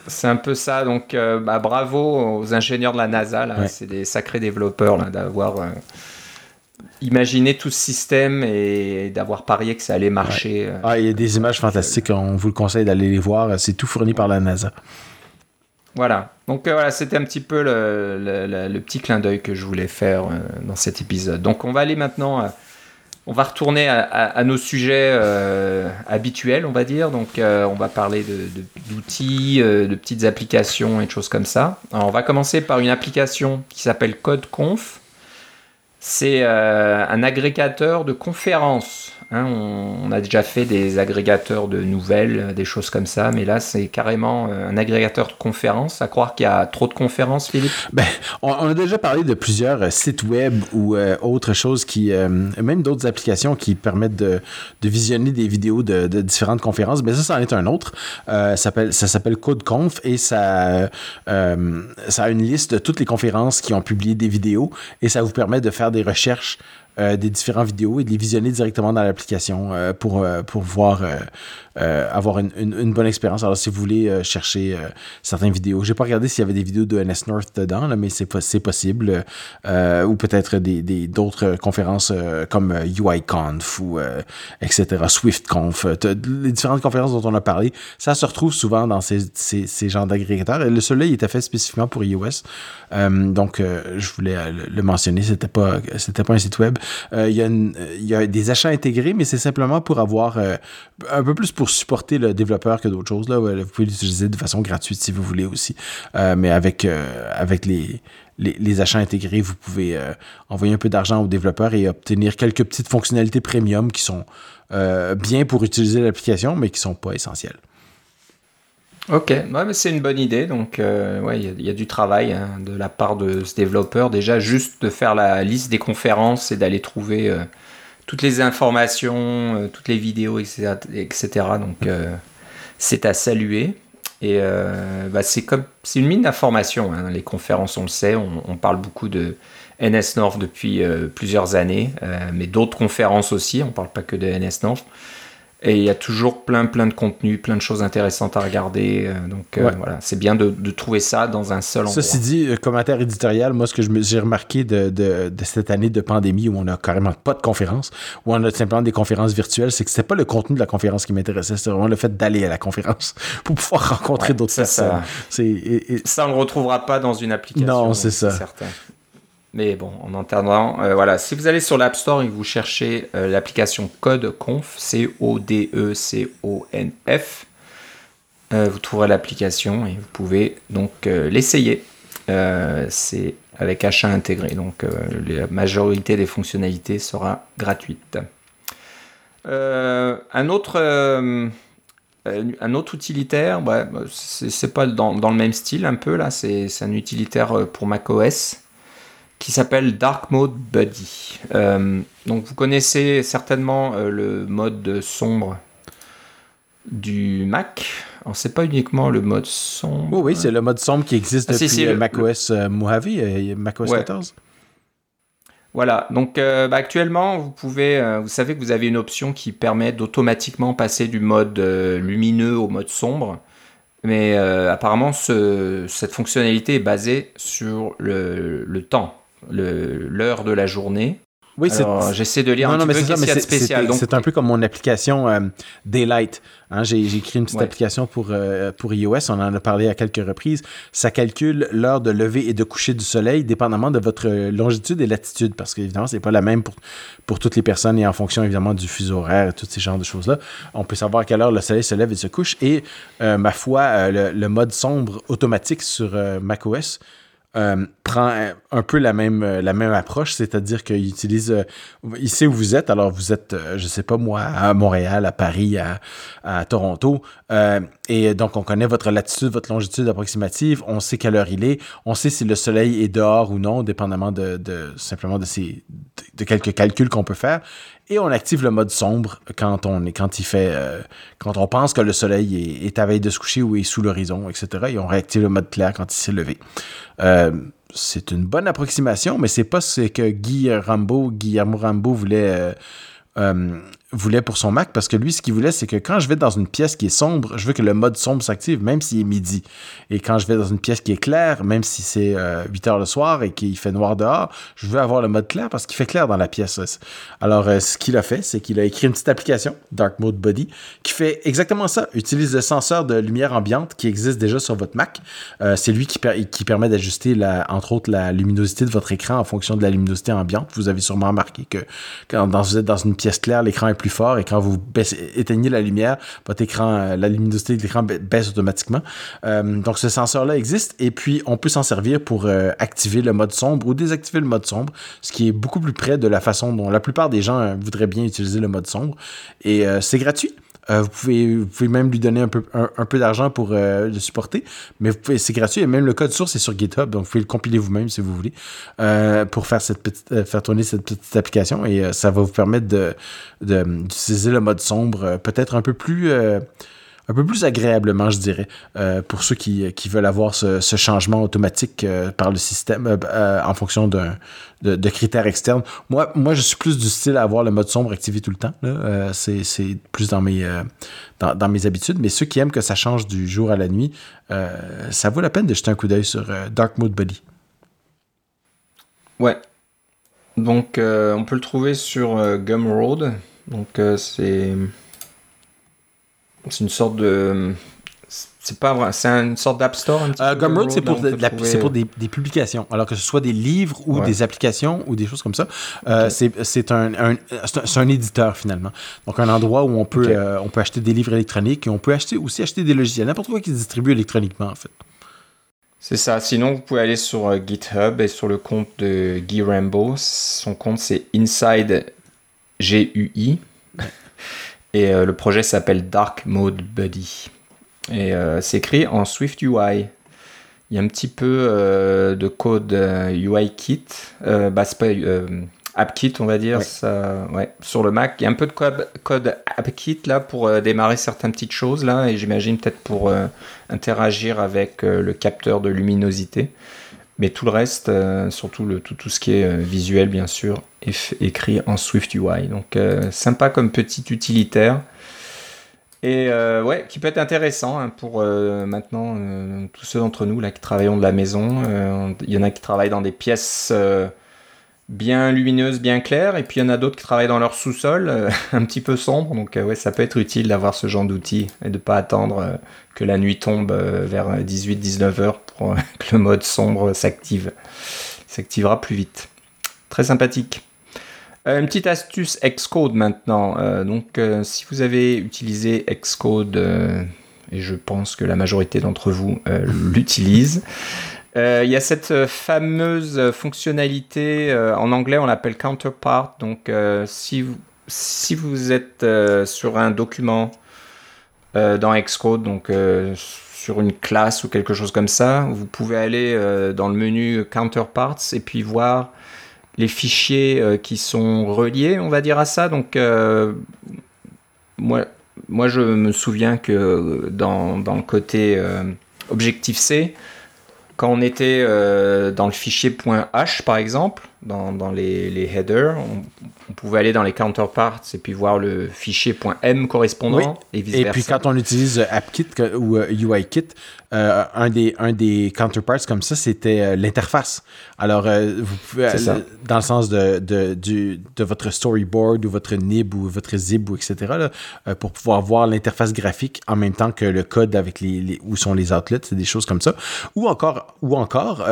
C'est un peu ça. Donc, euh, bah, bravo aux ingénieurs de la NASA. C'est des sacrés développeurs d'avoir euh, imaginé tout ce système et d'avoir parié que ça allait marcher. Euh. Ah, il y a des images fantastiques. On vous le conseille d'aller les voir. C'est tout fourni par la NASA. Voilà. Donc voilà, c'était un petit peu le, petit clin d'œil que je voulais faire dans cet épisode. Donc on va aller maintenant on va retourner à, nos sujets euh, habituels, on va dire. Donc, euh, on va parler d'outils, euh, de, petites applications et de choses comme ça. on va commencer par une application qui s'appelle CodeConf. C'est un agrégateur de conférences Hein, on, a déjà fait des agrégateurs de nouvelles, des choses comme ça, mais là c'est carrément euh, un agrégateur de conférences. À croire qu'il y a trop de conférences, Philippe? Ben, on, a déjà parlé de plusieurs euh, sites web ou euh, autres choses qui, même d'autres applications qui permettent de, visionner des vidéos de, différentes conférences. Mais ça, ça en est un autre. ça s'appelle CodeConf et ça, ça a une liste de toutes les conférences qui ont publié des vidéos et ça vous permet de faire des recherches des différentes vidéos et de les visionner directement dans l'application euh, pour, euh, pour voir euh, avoir une, bonne expérience. Alors, si vous voulez euh, chercher euh, certaines vidéos, j'ai pas regardé s'il y avait des vidéos de NS North dedans, mais c'est possible. ou peut-être des, d'autres conférences comme UIConf ou etc., SwiftConf. Les différentes conférences dont on a parlé, ça se retrouve souvent dans ces, ces, genres d'agrégateurs. Le seul il était fait spécifiquement pour iOS. donc, je voulais le, mentionner. C'était pas, c'était pas un site web. Il y a des achats intégrés, mais c'est simplement pour avoir un peu plus pour supporter le développeur que d'autres choses. Là. Vous pouvez l'utiliser de façon gratuite si vous voulez aussi. Euh, mais avec, euh, avec les, les, achats intégrés, vous pouvez euh, envoyer un peu d'argent au développeur et obtenir quelques petites fonctionnalités premium qui sont bien pour utiliser l'application, mais qui ne sont pas essentielles. Ok, mais c'est une bonne idée. Donc, ouais, il y, a du travail hein, de la part de ce développeur. Déjà, juste de faire la liste des conférences et d'aller trouver toutes les informations, euh, toutes les vidéos, etc. Donc euh, c'est à saluer. Et euh, bah, c'est c'est une mine d'informations. Hein. Les conférences, on le sait, on, parle beaucoup de NS depuis plusieurs années, mais d'autres conférences aussi. On ne parle pas que de NS North. Et il y a toujours plein, plein de contenu, plein de choses intéressantes à regarder. Euh, donc euh, voilà, c'est bien de, trouver ça dans un seul endroit. Ceci dit, euh, commentaire éditorial, moi, ce que j'ai remarqué de, de, cette année de pandémie où on n'a carrément pas de conférence, où on a simplement des conférences virtuelles, c'est que c'était pas le contenu de la conférence qui m'intéressait, c'était vraiment le fait d'aller à la conférence pour pouvoir rencontrer d'autres personnes. Ça, ça, on ne le retrouvera pas dans une application. Non, c'est ça. Certain. Mais bon, en entendant, euh, voilà, si vous allez sur l'App Store et que vous cherchez euh, l'application CodeConf, C-O-D-E-C-O-N-F, euh, vous trouverez l'application et vous pouvez donc l'essayer. c'est avec achat intégré, donc la majorité des fonctionnalités sera gratuite. un autre un autre utilitaire, bah, c'est pas dans, dans, le même style un peu là, c'est un utilitaire pour macOS qui s'appelle Dark Mode Buddy. Euh, donc vous connaissez certainement euh, le mode sombre du Mac. Alors c'est pas uniquement le mode sombre. oui, c'est le mode sombre qui existe ah, depuis euh, macOS Mojave et macOS 14. Voilà, donc bah, actuellement, vous pouvez, vous savez que vous avez une option qui permet d'automatiquement passer du mode lumineux au mode sombre. Mais apparemment, cette fonctionnalité est basée sur le, le temps l'heure de la journée. Oui, j'essaie de lire un petit peu ce spécial. C'est un peu comme mon application euh, Daylight. Hein. J'ai écrit une petite application pour, euh, pour iOS, on en a parlé à quelques reprises. Ça calcule l'heure de lever et de coucher du soleil, dépendamment de votre longitude et latitude, parce qu'évidemment, c'est pas la même pour, pour toutes les personnes et en fonction évidemment du fuseau horaire et tous ces genres de choses-là. On peut savoir à quelle heure le soleil se lève et se couche. Et euh, ma foi, le, le, mode sombre automatique sur macOS euh, prend un peu la même, euh, la même approche, c'est-à-dire qu'il utilise, euh, il sait où vous êtes, alors vous êtes, je sais pas moi, à Montréal, à Paris, à, Toronto, et donc on connaît votre latitude, votre longitude approximative, on sait quelle heure il est, on sait si le soleil est dehors ou non, dépendamment de, simplement de, ces, de quelques calculs qu'on peut faire, et on active le mode sombre quand on est quand il fait euh, quand on pense que le soleil est, à veille de se coucher ou est sous l'horizon, etc. Et on réactive le mode clair quand il s'est levé. Euh, c'est une bonne approximation, mais c'est pas ce que Guy Rambo, Guillermo Rambo voulait euh, voulait pour son Mac parce que lui, ce qu'il voulait, c'est que quand je vais dans une pièce qui est sombre, je veux que le mode sombre s'active, même s'il est midi. Et quand je vais dans une pièce qui est claire, même si c'est 8 euh, heures le soir et qu'il fait noir dehors, je veux avoir le mode clair parce qu'il fait clair dans la pièce. Alors, euh, ce qu'il a fait, c'est qu'il a écrit une petite application, Dark Mode Body, qui fait exactement ça. Utilise le senseur de lumière ambiante qui existe déjà sur votre Mac. Euh, c'est lui qui, qui permet d'ajuster, entre autres, la luminosité de votre écran en fonction de la luminosité ambiante. Vous avez sûrement remarqué que quand vous êtes dans une pièce claire, l'écran est plus fort et quand vous éteignez la lumière, votre écran, euh, la luminosité de l'écran baisse automatiquement. Euh, donc ce senseur-là existe et puis on peut s'en servir pour euh, activer le mode sombre ou désactiver le mode sombre, ce qui est beaucoup plus près de la façon dont la plupart des gens voudraient bien utiliser le mode sombre. Et c'est gratuit. Euh, vous, pouvez, même lui donner un peu, d'argent pour euh, le supporter. Mais c'est gratuit et même le code source est sur GitHub. Donc vous pouvez le compiler vous-même si vous voulez euh, pour faire, tourner cette petite application. Et ça va vous permettre d'utiliser de, le mode sombre peut-être un peu plus un peu plus agréablement, je dirais, euh, pour ceux qui, qui, veulent avoir ce, ce changement automatique euh, par le système euh, en fonction de, de, critères externes. Moi, moi, je suis plus du style à avoir le mode sombre activé tout le temps. c'est plus dans mes, dans, dans, mes habitudes. Mais ceux qui aiment que ça change du jour à la nuit, ça vaut la peine de jeter un coup d'œil sur Dark Mode Body. Ouais. Donc, on peut le trouver sur Gumroad. Donc, c'est c'est une sorte de. C'est pas vrai, c'est une sorte d'App Store. Euh, Gumroad, c'est pour, pour des, des, publications. Alors que ce soit des livres ou des applications ou des choses comme ça, euh, c'est un, un, un, éditeur finalement. Donc un endroit où on peut, euh, on peut acheter des livres électroniques et on peut acheter, aussi acheter des logiciels, n'importe quoi qui se distribue électroniquement en fait. C'est ça. Sinon, vous pouvez aller sur GitHub et sur le compte de Guy Rambo. Son compte, c'est Inside GUI. Et euh, le projet s'appelle Dark Mode Buddy. Et euh, c'est écrit en Swift UI. Il y a un petit peu euh, de code UI Kit. bah, c'est pas AppKit, on va dire, ça, ouais, sur le Mac. Il y a un peu de code, code AppKit là pour démarrer certaines petites choses là, et j'imagine peut-être pour interagir avec le capteur de luminosité. Mais tout le reste, euh, surtout le, tout, tout, ce qui est euh, visuel, bien sûr, est écrit en Swift UI. Donc, euh, sympa comme petit utilitaire. Et ouais, qui peut être intéressant hein, pour maintenant tous ceux d'entre nous là qui travaillons de la maison. Il y en a qui travaillent dans des pièces bien lumineuses, bien claires, et puis il y en a d'autres qui travaillent dans leur sous-sol, un petit peu sombre. Donc ouais, ça peut être utile d'avoir ce genre d'outil et de pas attendre que la nuit tombe vers 18-19 heures que le mode sombre s'active. s'activera plus vite. Très sympathique. Euh, une petite astuce Xcode maintenant. Euh, donc, euh, si vous avez utilisé Xcode, et je pense que la majorité d'entre vous l'utilise, il y a cette fameuse fonctionnalité, en anglais on l'appelle counterpart. Donc, si, vous, êtes sur un document dans Xcode, donc sur une classe ou quelque chose comme ça, vous pouvez aller euh, dans le menu Counterparts et puis voir les fichiers euh, qui sont reliés, on va dire à ça. Donc, euh, moi, moi, je me souviens que dans, dans le côté Objective-C, quand on était dans le fichier .h par exemple, dans, dans les, les, headers, on, pouvait aller dans les counterparts et puis voir le fichier .m correspondant et vice versa. Et puis quand on utilise AppKit ou UIKit, euh, un, des, un des counterparts comme ça, c'était euh, l'interface. Alors, euh, vous pouvez, dans le sens de, de, du, de, votre storyboard ou votre nib ou votre zib ou etc., là, pour pouvoir voir l'interface graphique en même temps que le code avec les, où sont les outlets, c'est des choses comme ça. Ou encore, ou encore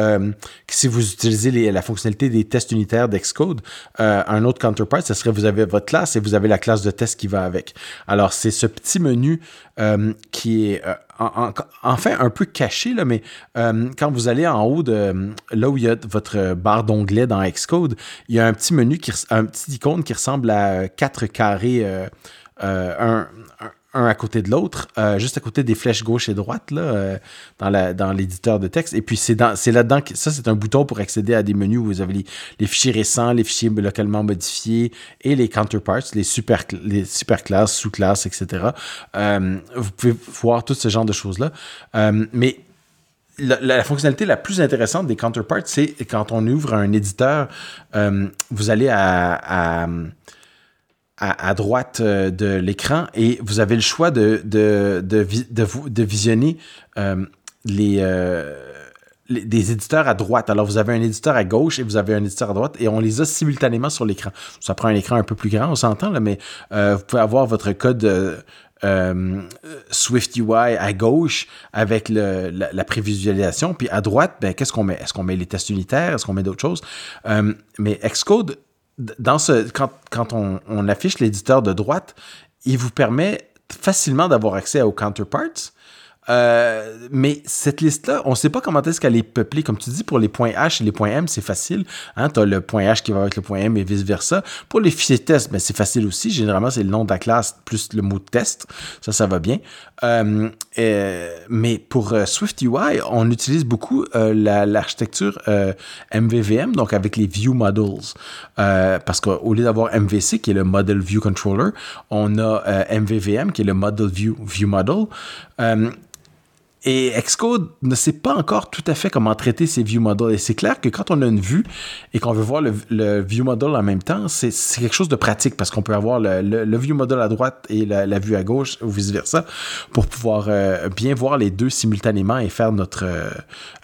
si vous utilisez les, la fonctionnalité des tests unitaires d'Excode, euh, un autre counterpart, ce serait vous avez votre classe et vous avez la classe de test qui va avec. Alors, c'est ce petit menu euh, qui est en, enfin un peu caché, là, mais quand vous allez en haut de là où il y a votre barre d'onglet dans Xcode, il y a un petit menu, qui, un petit icône qui ressemble à quatre carrés, un à côté de l'autre, euh, juste à côté des flèches gauche et droite euh, dans, l'éditeur de texte. Et puis c'est, là-dedans que ça, c'est un bouton pour accéder à des menus où vous avez les, fichiers récents, les fichiers localement modifiés et les counterparts, les super, les super classes, sous-classes, etc. Euh, vous pouvez voir tout ce genre de choses-là. mais la, fonctionnalité la plus intéressante des counterparts, c'est quand on ouvre un éditeur, vous allez à, droite euh, de l'écran et vous avez le choix de, visionner euh, euh, les, des éditeurs à droite. Alors, vous avez un éditeur à gauche et vous avez un éditeur à droite et on les a simultanément sur l'écran. Ça prend un écran un peu plus grand, on s'entend, mais vous pouvez avoir votre code Swift UI à gauche avec la, prévisualisation. Puis à droite, ben, qu'est-ce qu'on met? Est-ce qu'on met les tests unitaires? Est-ce qu'on met d'autres choses? mais Xcode dans ce, quand, quand on, on affiche l'éditeur de droite, il vous permet facilement d'avoir accès aux counterparts, euh, mais cette liste-là, on ne sait pas comment est-ce qu'elle est peuplée. Comme tu dis, pour les points H et les points M, c'est facile. Hein? Tu as le point H qui va avec le point M et vice-versa. Pour les fichiers test, ben, c'est facile aussi. Généralement, c'est le nom de la classe plus le mot test. Ça, ça va bien. Euh, mais pour euh, Swift UI, on utilise beaucoup l'architecture MVVM, donc avec les View Models. parce qu'au lieu d'avoir MVC, qui est le Model View Controller, on a MVVM, qui est le Model View, View Model. Et Xcode ne sait pas encore tout à fait comment traiter ces view models. Et c'est clair que quand on a une vue et qu'on veut voir le, view model en même temps, c'est quelque chose de pratique parce qu'on peut avoir le, view model à droite et la, vue à gauche ou vice-versa pour pouvoir euh, bien voir les deux simultanément et faire notre... Euh,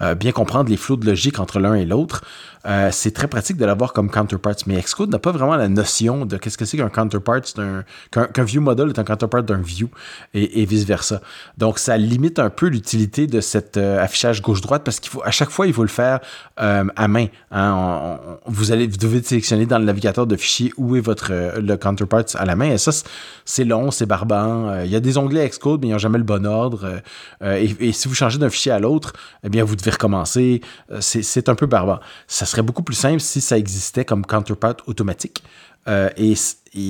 euh, bien comprendre les flots de logique entre l'un et l'autre. Euh, c'est très pratique de l'avoir comme counterpart. Mais Xcode n'a pas vraiment la notion de qu'est-ce que c'est qu'un counterpart, qu'un view model est un counterpart d'un view et, vice-versa. Donc, ça limite un peu l'utilité de cet euh, affichage gauche-droite parce qu'il à chaque fois, il faut le faire euh, à main. Hein. vous, devez sélectionner dans le navigateur de fichiers où est votre le counterpart à la main. Et ça, c'est long, c'est barbant. Il y a des onglets Xcode, mais ils n'ont jamais le bon ordre. Et, si vous changez d'un fichier à l'autre, eh bien, vous devez recommencer. C'est un peu barbant. Serait beaucoup plus simple si ça existait comme counterpart automatique. Euh, et,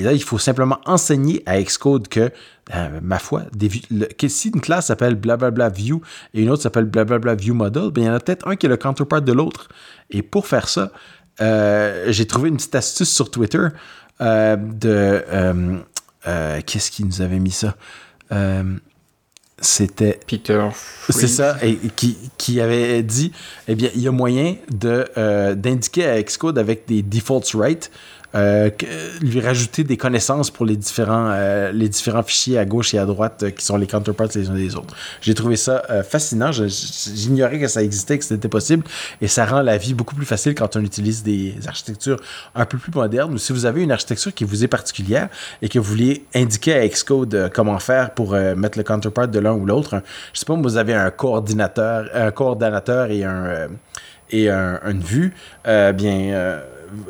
là, il faut simplement enseigner à Xcode que, euh, ma foi, que si une classe s'appelle blablabla view et une autre s'appelle blablabla view model, bien, il y en a peut-être un qui est le counterpart de l'autre. Et pour faire ça, euh, j'ai trouvé une petite astuce sur Twitter de. Qu'est-ce qui nous avait mis ça? C'était Peter. C'est ça, et qui, qui, avait dit, eh bien, il y a moyen de euh, d'indiquer à Xcode avec des defaults right euh, lui rajouter des connaissances pour les différents, euh, les différents fichiers à gauche et à droite euh, qui sont les counterparts les uns des autres. J'ai trouvé ça fascinant. J'ignorais que ça existait, que c'était possible, et ça rend la vie beaucoup plus facile quand on utilise des architectures un peu plus modernes. Ou si vous avez une architecture qui vous est particulière et que vous voulez indiquer à Xcode comment faire pour mettre le counterpart de l'un ou l'autre, je sais pas, vous avez un coordinateur, un coordonnateur et un et une vue, bien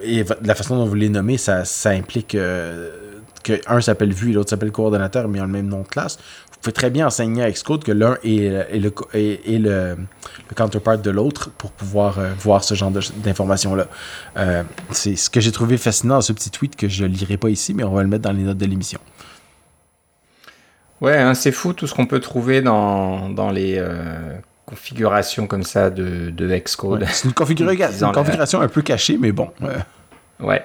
et la façon dont vous les nommez, ça, ça implique euh, que s'appelle vue et l'autre s'appelle coordonnateur, mais ils ont le même nom de classe. Vous pouvez très bien enseigner à Xcode que l'un est, le, est, le, counterpart de l'autre pour pouvoir euh, voir ce genre d'informations-là. Euh, c'est ce que j'ai trouvé fascinant dans ce petit tweet que je ne lirai pas ici, mais on va le mettre dans les notes de l'émission. Ouais, hein, c'est fou tout ce qu'on peut trouver dans, dans les configuration comme ça de, de Xcode. c'est une, configuration un peu cachée, mais bon. Ouais.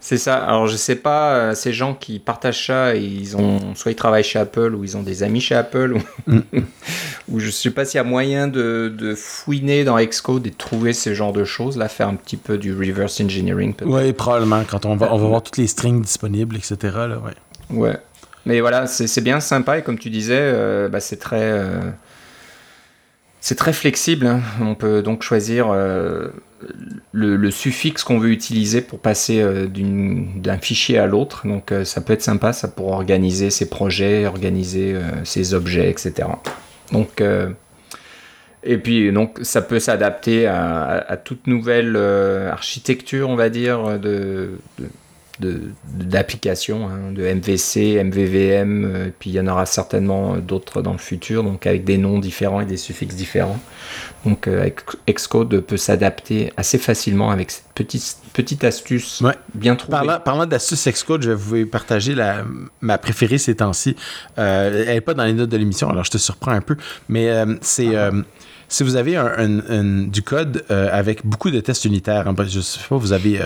C'est ça. Alors je sais pas, euh, ces gens qui partagent ça, ils ont soit ils travaillent chez Apple ou ils ont des amis chez Apple ou, mm. ou je sais pas s'il y a moyen de, de, fouiner dans Xcode et de trouver ce genre de choses, là faire un petit peu du reverse engineering. Oui, probablement quand on va on va voir toutes les strings disponibles, etc. Là, ouais. Ouais. Mais voilà, c'est bien sympa et comme tu disais, euh, bah, c'est très euh, c'est très flexible. Hein. On peut donc choisir euh, le, suffixe qu'on veut utiliser pour passer euh, d'un fichier à l'autre. Donc euh, ça peut être sympa, ça pour organiser ses projets, organiser ses objets, etc. Donc Et puis, donc, ça peut s'adapter à, toute nouvelle architecture, on va dire, de, d'applications, de, hein, de, MVC, MVVM, et puis il y en aura certainement d'autres dans le futur, donc avec des noms différents et des suffixes différents. Donc euh, Xcode peut s'adapter assez facilement avec cette petite, petite astuce bien trouvée. Parlant, parlant d'astuce Xcode, je vais vous partager la, ma préférée ces temps-ci. Euh, elle n'est pas dans les notes de l'émission, alors je te surprends un peu, mais euh, c'est... Ah si vous avez un, du code euh, avec beaucoup de tests unitaires, hein, je sais pas, vous avez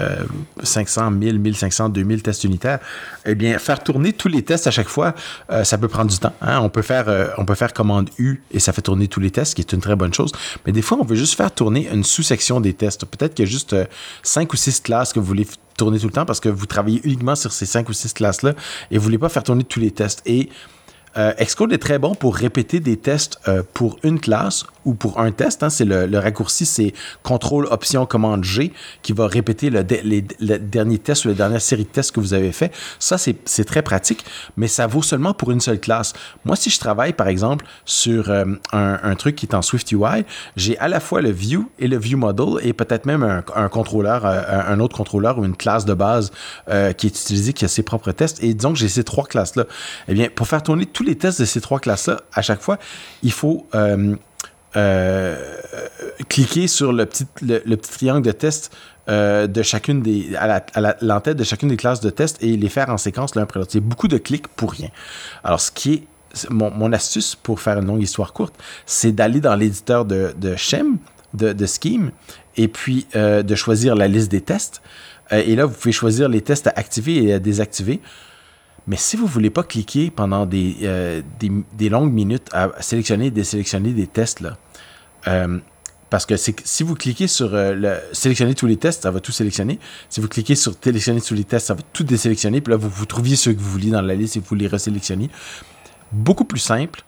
500, 1000, 1500, 2000 tests unitaires, eh bien, faire tourner tous les tests à chaque fois, euh, ça peut prendre du temps. Hein. On, peut faire, euh, on peut faire commande U et ça fait tourner tous les tests, ce qui est une très bonne chose. Mais des fois, on veut juste faire tourner une sous-section des tests. Peut-être qu'il y a juste 5 ou 6 classes que vous voulez tourner tout le temps parce que vous travaillez uniquement sur ces 5 ou 6 classes-là et vous voulez pas faire tourner tous les tests. Et Xcode est très bon pour répéter des tests pour une classe ou pour un test. Hein, c'est le, raccourci, c'est contrôle option commande G qui va répéter le, les, le, dernier test ou la dernière série de tests que vous avez fait. Ça, c'est très pratique, mais ça vaut seulement pour une seule classe. Moi, si je travaille, par exemple, sur euh, un, truc qui est en Swift UI, j'ai à la fois le view et le view model et peut-être même un, contrôleur, euh, un, autre contrôleur ou une classe de base euh, qui est utilisée, qui a ses propres tests. Et disons que j'ai ces trois classes-là. Eh bien, pour faire tourner tous les tests de ces trois classes-là, à chaque fois, il faut euh, cliquer sur le petit, le, petit triangle de test euh, de chacune des à l'entête de chacune des classes de test et les faire en séquence l'un après l'autre. C'est beaucoup de clics pour rien. Alors, ce qui est mon, astuce pour faire une longue histoire courte, c'est d'aller dans l'éditeur de, de Shem, de, de Scheme, et puis euh, de choisir la liste des tests. et là, vous pouvez choisir les tests à activer et à désactiver. Mais si vous ne voulez pas cliquer pendant des, des, des, longues minutes à sélectionner et désélectionner des tests, là, euh, parce que si vous cliquez sur euh, le, sélectionner tous les tests, ça va tout sélectionner. Si vous cliquez sur sélectionner tous les tests, ça va tout désélectionner. Puis là, vous, trouviez ceux que vous vouliez dans la liste et vous les resélectionnez. Beaucoup plus simple.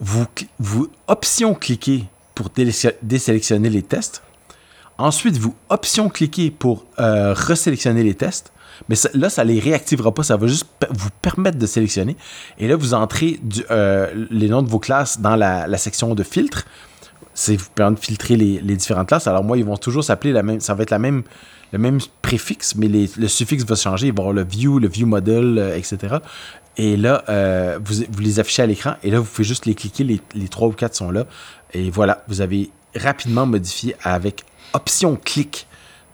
Vous, vous option cliquez pour désélectionner les tests. Ensuite, vous option cliquez pour euh, resélectionner les tests. Mais là, ça ne les réactivera pas, ça va juste vous permettre de sélectionner. Et là, vous entrez les noms de vos classes dans la, section de filtre c'est vous permet de filtrer les, différentes classes. Alors moi, ils vont toujours s'appeler la même, ça va être la même, le même préfixe, mais le suffixe va changer. Il va y avoir le view, le view model, euh, etc. Et là, euh, vous, vous, les affichez à l'écran et là, vous pouvez juste les cliquer. Les, les trois ou quatre sont là. Et voilà, vous avez rapidement modifié avec option clic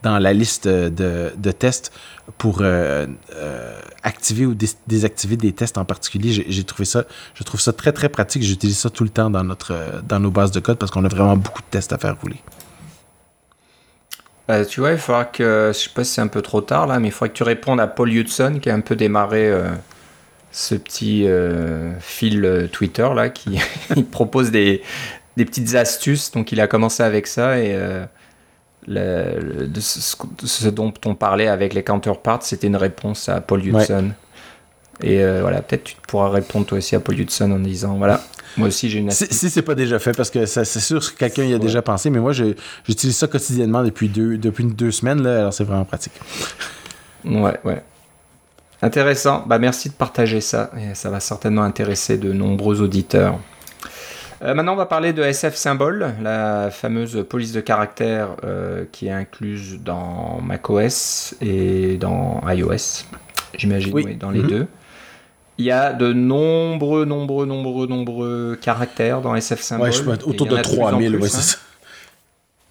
dans la liste de, de tests pour euh, euh, activer ou désactiver des tests en particulier. J'ai trouvé ça, je trouve ça très très pratique. J'utilise ça tout le temps dans notre dans nos bases de code parce qu'on a vraiment beaucoup de tests à faire rouler. Euh, tu vois, il faudra que, je sais pas si c'est un peu trop tard là, mais il faudra que tu répondes à Paul Hudson qui a un peu démarré ce petit fil Twitter là, qui propose des, des petites astuces. Donc il a commencé avec ça et le, de ce, dont on parlait avec les counterparts, c'était une réponse à Paul Hudson. Et euh, voilà, peut-être tu pourras répondre toi aussi à Paul Hudson en disant voilà, moi aussi j'ai une Si, si c'est pas déjà fait, parce que c'est sûr que quelqu'un y a déjà pensé, mais moi j'utilise ça quotidiennement depuis deux, depuis deux semaines, là, alors c'est vraiment pratique. Ouais, ouais. Intéressant. Bah, merci de partager ça. Et ça va certainement intéresser de nombreux auditeurs. Euh, maintenant, on va parler de SF Symbol, la fameuse police de caractère euh, qui est incluse dans macOS et dans iOS, j'imagine, oui. dans les mhm. deux. Il y a de nombreux, nombreux, nombreux, nombreux caractères dans SF Symbol. Ouais, je peux autour de 3000, ouais, hein.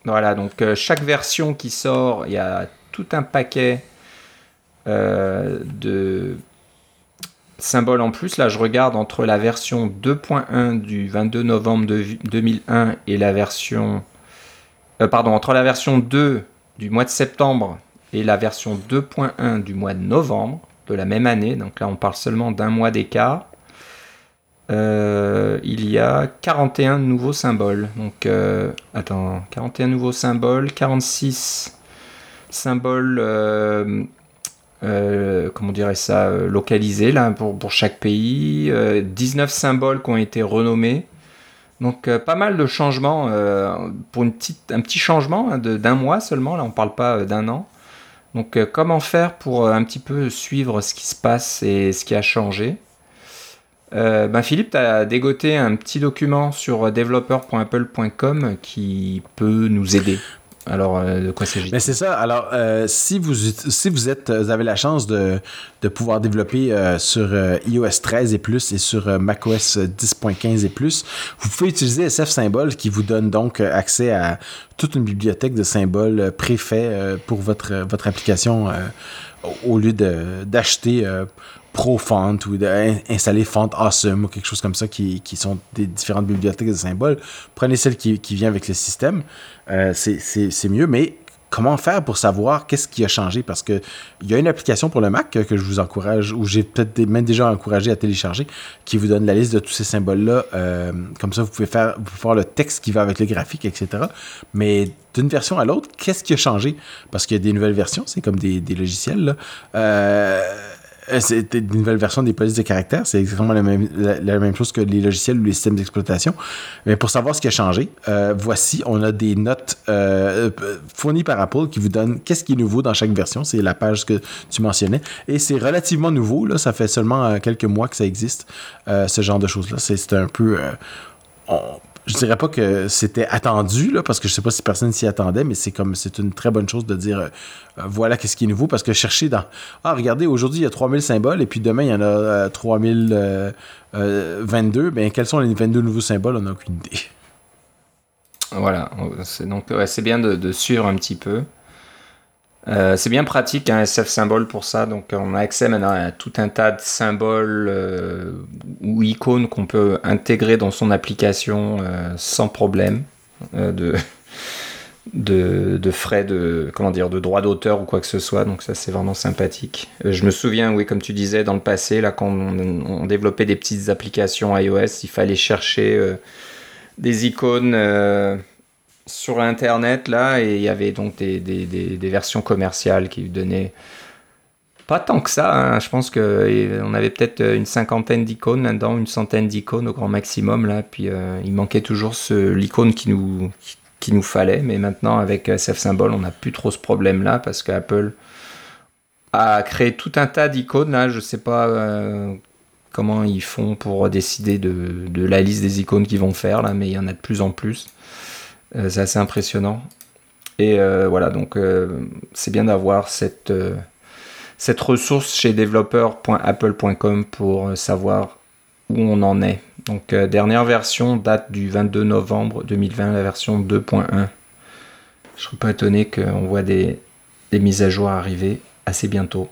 Voilà, donc euh, chaque version qui sort, il y a tout un paquet de symbole en plus, là je regarde entre la version 2.1 du 22 novembre 2001 et la version... Euh, pardon, entre la version 2 du mois de septembre et la version 2.1 du mois de novembre de la même année, donc là on parle seulement d'un mois d'écart, euh, il y a 41 nouveaux symboles. Donc, euh, attends, 41 nouveaux symboles, 46 symboles euh, comment dirait ça, euh, localisé là, pour, pour chaque pays, 19 euh, symboles qui ont été renommés. Donc pas mal de changements pour une petite, un petit changement hein, d'un mois seulement, là on ne parle pas d'un an. Donc comment faire pour un petit peu suivre ce qui se passe et ce qui a changé? Ben Philippe, tu as dégoté un petit document sur developer.apple.com qui peut nous aider. Alors, euh, de quoi s'agit-il? Mais c'est ça. Alors, euh, si, vous, si vous, êtes, vous avez la chance de, de pouvoir développer euh, sur iOS 13 et plus et sur macOS 10.15 et plus, vous pouvez utiliser SF Symbol qui vous donne donc accès à toute une bibliothèque de symboles préfaits pour votre, votre application au lieu d'acheter ProFont ou d'installer Font Awesome ou quelque chose comme ça qui, qui, sont des différentes bibliothèques de symboles. Prenez celle qui, qui vient avec le système. Euh, c'est mieux, mais comment faire pour savoir qu'est-ce qui a changé? Parce qu'il y a une application pour le Mac que, je vous encourage, ou j'ai peut-être même déjà encouragé à télécharger, qui vous donne la liste de tous ces symboles-là. Euh, comme ça, vous pouvez, faire, vous faire le texte qui va avec le graphique, etc. Mais d'une version à l'autre, qu'est-ce qui a changé? Parce qu'il y a des nouvelles versions, c'est comme des, des logiciels. Là. Euh, euh, c'est une nouvelle version des polices de caractère. C'est exactement la même, la, même, chose que les logiciels ou les systèmes d'exploitation. Mais pour savoir ce qui a changé, euh, voici, on a des notes euh, fournies par Apple qui vous donnent qu'est-ce qui est nouveau dans chaque version. C'est la page que tu mentionnais. Et c'est relativement nouveau. Là. Ça fait seulement quelques mois que ça existe, ce genre de choses-là. C'est un peu je dirais pas que c'était attendu, parce que je sais pas si personne s'y attendait, mais c'est comme c'est une très bonne chose de dire euh, voilà qu'est-ce qui est nouveau, parce que chercher dans Ah, regardez, aujourd'hui il y a 3000 symboles, et puis demain il y en a 3022, euh, ben quels sont les 22 nouveaux symboles, on n'a aucune idée. Voilà, donc c'est bien de, de, suivre un petit peu. Euh, c'est bien pratique un SF symbole pour ça, donc on a accès maintenant à tout un tas de symboles euh, ou icônes qu'on peut intégrer dans son application euh, sans problème de, de, frais de comment dire de droit d'auteur ou quoi que ce soit, donc ça c'est vraiment sympathique. je me souviens, oui, comme tu disais dans le passé, là quand on développait des petites applications iOS, il fallait chercher des icônes sur Internet, là, et il y avait donc des, versions commerciales qui donnaient pas tant que ça. Hein. Je pense qu'on avait peut-être une cinquantaine d'icônes là-dedans, une centaine d'icônes au grand maximum, là. Puis euh, il manquait toujours l'icône qui nous, fallait. Mais maintenant, avec SF Symbol, on n'a plus trop ce problème-là parce qu'Apple a créé tout un tas d'icônes. Là, je sais pas. Euh, comment ils font pour décider de, de, la liste des icônes qu'ils vont faire là, mais il y en a de plus en plus. Euh, c'est assez impressionnant. Et euh, voilà, donc euh, c'est bien d'avoir cette, ressource chez developer.apple.com pour savoir où on en est. Donc dernière version date du 22 novembre 2020, la version 2.1. Je ne serais pas étonné qu'on voit des, des, mises à jour arriver assez bientôt.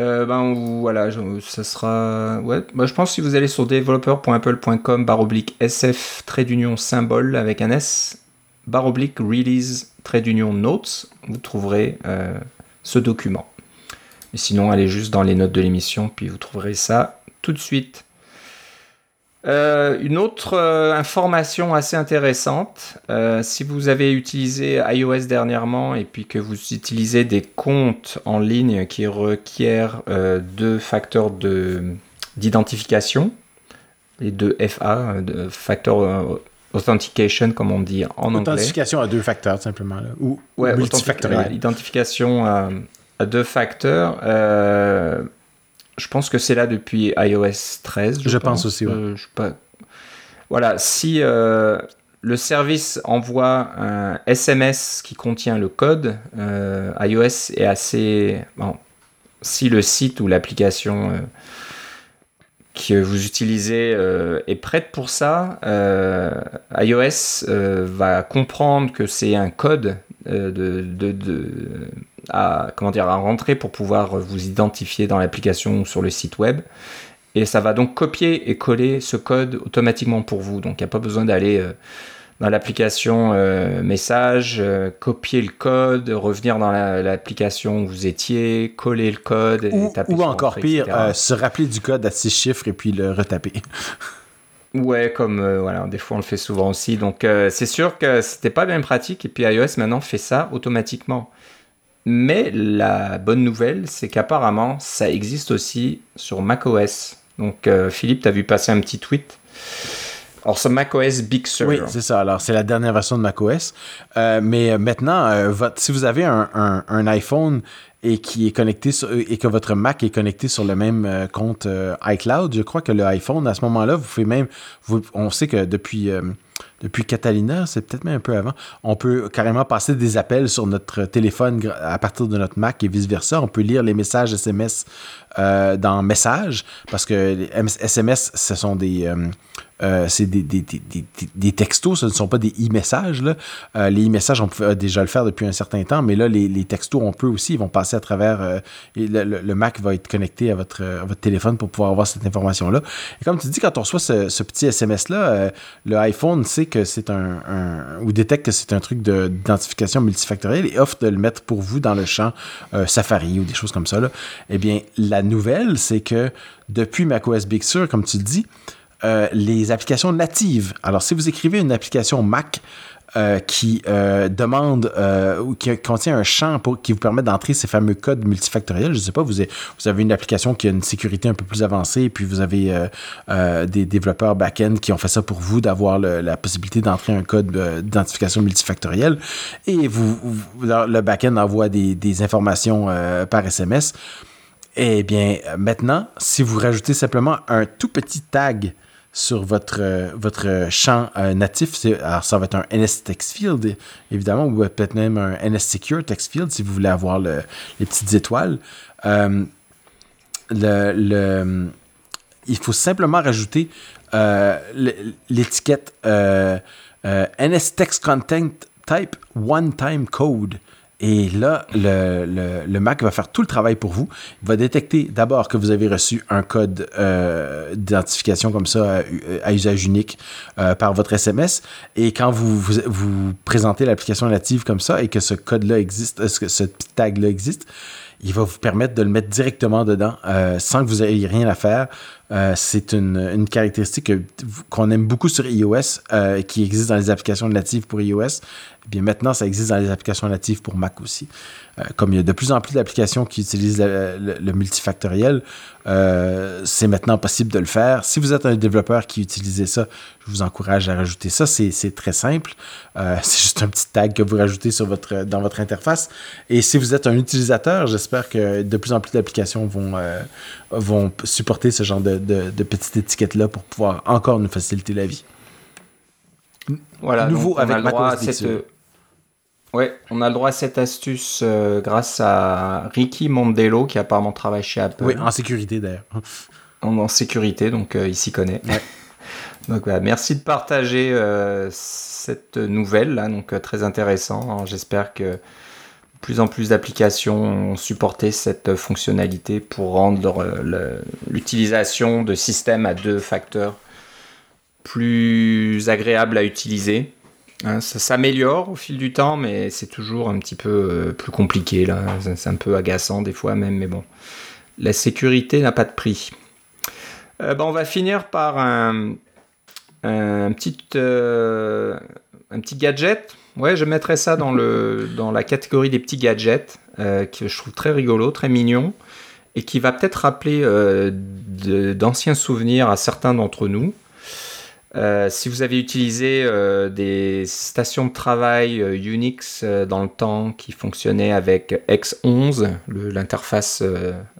Ben voilà, ça sera. Ouais, bah, je pense que si vous allez sur developer.apple.com oblique SF trait d'union symbole avec un S oblique release trait d'union notes, vous trouverez euh, ce document. Et sinon, allez juste dans les notes de l'émission, puis vous trouverez ça tout de suite. Euh, une autre euh, information assez intéressante, euh, si vous avez utilisé iOS dernièrement et puis que vous utilisez des comptes en ligne qui requièrent deux facteurs d'identification, les deux FA, de Factor Authentication comme on dit en anglais. Authentification à deux facteurs simplement, ou, ouais, Identification à, à, deux facteurs je pense que c'est là depuis iOS 13. Je, pense. aussi. Euh, pas... Voilà, si euh, le service envoie un SMS qui contient le code, euh, iOS est assez. Bon, si le site ou l'application que vous utilisez est prête pour ça, iOS va comprendre que c'est un code de, de, à, comment dire, à rentrer pour pouvoir vous identifier dans l'application ou sur le site web. Et ça va donc copier et coller ce code automatiquement pour vous. Donc il n'y a pas besoin d'aller euh, dans l'application euh, message, euh, copier le code, revenir dans l'application où vous étiez, coller le code et ou, taper Ou encore pire, se rappeler du code à six chiffres et puis le retaper. Ouais, comme voilà, des fois on le fait souvent aussi. Donc c'est sûr que c'était pas bien pratique et puis iOS maintenant fait ça automatiquement. Mais la bonne nouvelle, c'est qu'apparemment, ça existe aussi sur macOS. Donc, euh, Philippe, tu as vu passer un petit tweet? Alors, c'est macOS Big Sur. Oui, c'est ça. Alors, c'est la dernière version de macOS. Euh, mais maintenant, votre, si vous avez un, iPhone et qui est connecté et que votre Mac est connecté sur le même compte iCloud, je crois que le iPhone, à ce moment-là, vous pouvez même. on sait que depuis depuis Catalina, c'est peut-être même un peu avant, on peut carrément passer des appels sur notre téléphone à partir de notre Mac et vice-versa. On peut lire les messages SMS euh, dans Messages, parce que les SMS, ce sont des... Euh, c'est des, des, des, textos, ce ne sont pas des e-messages. Euh, les e-messages, on peut déjà le faire depuis un certain temps, mais là, les, textos, on peut aussi, ils vont passer à travers. Euh, le, Mac va être connecté à votre, votre téléphone pour pouvoir avoir cette information-là. Et comme tu dis, quand on reçoit ce, petit SMS-là, le iPhone sait que c'est un, ou détecte que c'est un truc d'identification multifactorielle et offre de le mettre pour vous dans le champ Safari ou des choses comme ça. Là. Eh bien, la nouvelle, c'est que depuis macOS Big Sur, comme tu le dis, euh, les applications natives. Alors, si vous écrivez une application Mac euh, qui euh, demande ou qui contient un champ qui vous permet d'entrer ces fameux codes multifactoriels, je ne sais pas, vous avez, une application qui a une sécurité un peu plus avancée, puis vous avez des développeurs back-end qui ont fait ça pour vous, d'avoir la possibilité d'entrer un code d'identification multifactorielle, et vous, le back-end envoie des informations par SMS. Eh bien, maintenant, si vous rajoutez simplement un tout petit tag sur votre, euh, votre champ euh, natif. Alors, ça va être un NS Text Field, évidemment, ou peut-être même un NS Secure Text Field si vous voulez avoir les petites étoiles. Euh, le, il faut simplement rajouter l'étiquette NS Text Content Type One Time Code. Et là, le, Mac va faire tout le travail pour vous. Il va détecter d'abord que vous avez reçu un code euh, d'identification comme ça euh, à, usage unique euh, par votre SMS. Et quand vous, vous, présentez l'application native comme ça et que ce code-là existe, ce, ce tag-là existe, il va vous permettre de le mettre directement dedans sans que vous ayez rien à faire. C'est une, caractéristique qu'on aime beaucoup sur iOS, qui existe dans les applications natives pour iOS. Eh bien maintenant, ça existe dans les applications natives pour Mac aussi. Euh, comme il y a de plus en plus d'applications qui utilisent le, multifactoriel, euh, c'est maintenant possible de le faire. Si vous êtes un développeur qui utilise ça, je vous encourage à rajouter ça. C'est très simple. Euh, c'est juste un petit tag que vous rajoutez dans votre interface. Et si vous êtes un utilisateur, j'espère que de plus en plus d'applications vont supporter ce genre de, de, de petites étiquettes-là pour pouvoir encore nous faciliter la vie. Voilà, nouveau avec on a cette... Ouais, on a le droit à cette astuce euh, grâce à Ricky Mondello qui apparemment travaille chez Apple. Oui, en sécurité d'ailleurs. En, sécurité, donc euh, il s'y connaît. donc voilà, merci de partager euh, cette nouvelle là, donc très intéressant. J'espère que plus en plus d'applications ont supporté cette fonctionnalité pour rendre l'utilisation de systèmes à deux facteurs plus agréable à utiliser. Hein, ça s'améliore au fil du temps, mais c'est toujours un petit peu euh, plus compliqué. C'est un peu agaçant des fois même, mais bon. La sécurité n'a pas de prix. Euh, ben, on va finir par euh, un petit gadget. Ouais, je mettrais ça dans, le, dans la catégorie des petits gadgets que je trouve très rigolo, très mignon et qui va peut-être rappeler d'anciens souvenirs à certains d'entre nous. Euh, si vous avez utilisé euh, des stations de travail euh, Unix dans le temps qui fonctionnaient avec X11, l'interface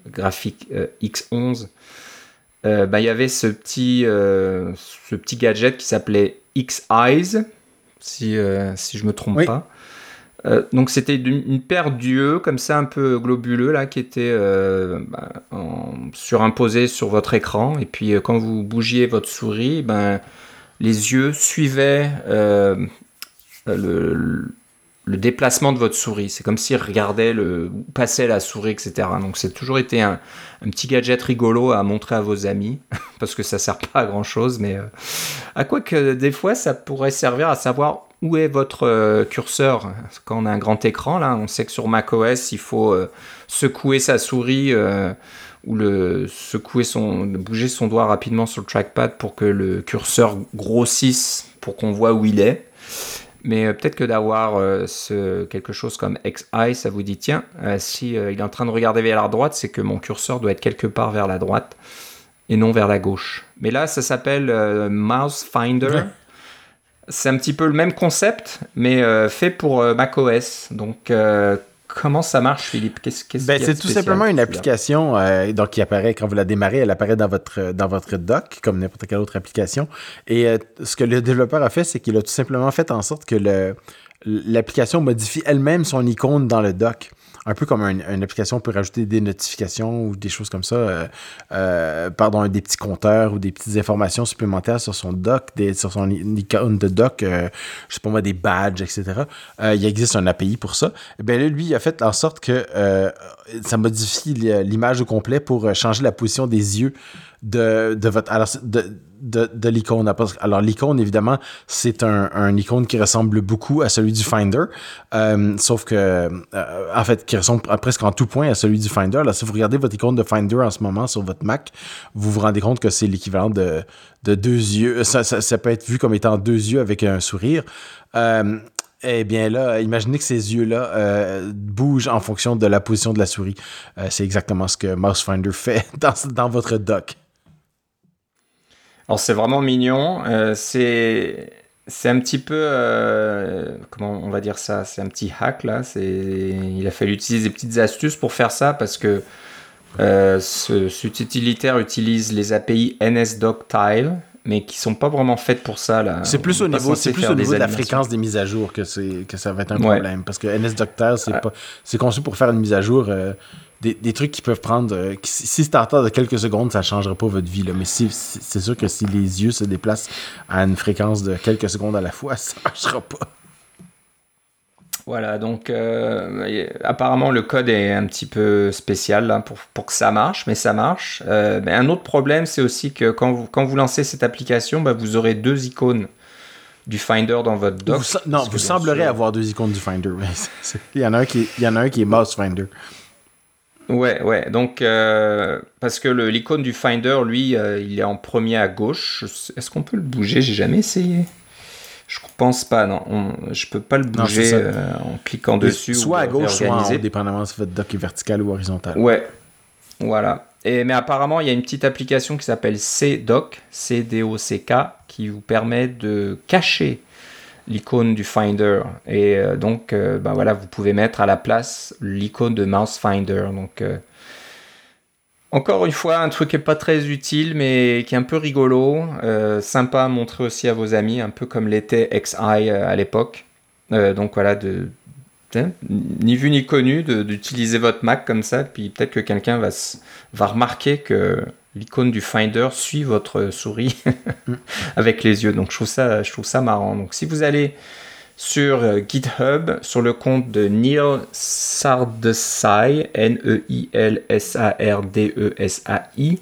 graphique X11, bah, il y avait ce petit, ce petit gadget qui s'appelait X-Eyes, si, si je me trompe pas. donc c'était une, paire d'yeux comme ça un peu globuleux là qui était bah, surimposé sur votre écran et puis quand vous bougiez votre souris ben les yeux suivaient euh, le, déplacement de votre souris. C'est comme s'ils regardaient le passaient la souris, etc. Donc c'est toujours été un, petit gadget rigolo à montrer à vos amis parce que ça sert pas à grand chose, mais euh, à quoi que des fois ça pourrait servir à savoir où est votre euh, curseur quand on a un grand écran. Là, on sait que sur macOS il faut secouer sa souris ou le secouer son, bouger son doigt rapidement sur le trackpad pour que le curseur grossisse pour qu'on voit où il est. Mais euh, peut-être que d'avoir euh, ce, quelque chose comme XI, ça vous dit tiens, euh, si il est en train de regarder vers la droite, c'est que mon curseur doit être quelque part vers la droite. et non vers la gauche. Mais là, ça s'appelle Mouse Finder. C'est un petit peu le même concept, mais fait pour macOS. Donc, Comment ça marche, Philippe? Qu'est-ce, ben, C'est tout simplement une application euh, donc, qui apparaît quand vous la démarrez, elle apparaît dans votre, dans votre dock, comme n'importe quelle autre application. Et euh, ce que le développeur a fait, c'est qu'il a tout simplement fait en sorte que l'application modifie elle-même son icône dans le dock un peu comme une application peut rajouter des notifications ou des choses comme ça, euh, euh, pardon, des petits compteurs ou des petites informations supplémentaires sur son doc, sur son icône de doc, euh, je sais pas moi, des badges, etc. il existe un API pour ça. Bien là, lui, il a fait en sorte que ça modifie l'image au complet pour changer la position des yeux de, de votre. Alors, de, l'icône. Alors, l'icône, évidemment, c'est un, icône qui ressemble beaucoup à celui du Finder, euh, sauf que, euh, en fait, qui ressemble presque en tout point à celui du Finder. Là, si vous regardez votre icône de Finder en ce moment sur votre Mac, vous vous rendez compte que c'est l'équivalent de, de, deux yeux. Ça, ça, peut être vu comme étant deux yeux avec un sourire. Euh, eh bien là, imaginez que ces yeux-là bougent en fonction de la position de la souris. c'est exactement ce que Mouse Finder fait dans, dans votre dock. Alors c'est vraiment mignon. Euh, c'est c'est un petit peu euh, comment on va dire ça? C'est un petit hack là. C'est il a fallu utiliser des petites astuces pour faire ça parce que euh, ce, cet utilitaire utilise les API NSDocTile mais qui sont pas vraiment faites pour ça là. C'est plus au niveau, c'est plus au niveau de la fréquence des mises à jour que c'est que ça va être un problème parce que NSDocTile c'est pas c'est conçu pour faire une mise à jour des, trucs qui peuvent prendre. Euh, si c'est en retard de quelques secondes, ça ne changera pas votre vie. Là. Mais si, c'est sûr que si les yeux se déplacent à une fréquence de quelques secondes à la fois, ça ne marchera pas. Voilà, donc euh, apparemment le code est un petit peu spécial là, pour, pour, que ça marche, mais ça marche. Euh, mais un autre problème, c'est aussi que quand vous, quand vous lancez cette application, bah, vous aurez deux icônes du Finder dans votre dock. non, vous semblerez avoir deux icônes du Finder. il, y en a un qui, il y en a un qui est Mouse Finder. Ouais, ouais. Donc, euh, parce que l'icône du Finder, lui, euh, il est en premier à gauche. Est-ce qu'on peut le bouger? J'ai jamais essayé. Je pense pas, non. On, je peux pas le bouger euh, en cliquant dessus. Soit à gauche, soit en haut, dépendamment si votre dock est vertical ou horizontal. Ouais, voilà. Et, mais apparemment, il y a une petite application qui s'appelle CDoc, C-D-O-C-K, qui vous permet de cacher l'icône du Finder. Et euh, donc, euh, ben voilà, vous pouvez mettre à la place l'icône de Mouse Finder. Donc, euh, encore une fois, un truc qui n'est pas très utile, mais qui est un peu rigolo, sympa à montrer aussi à vos amis, un peu comme l'était XI à l'époque. donc voilà, de, hein, ni vu ni connu, d'utiliser votre Mac comme ça, puis peut-être que quelqu'un va, va remarquer que l'icône du Finder suit votre souris avec les yeux. Donc je trouve ça, je trouve ça marrant. Donc si vous allez sur euh, GitHub, sur le compte de Neil Sardesai, N-E-I-L-S-A-R-D-E-S-A-I,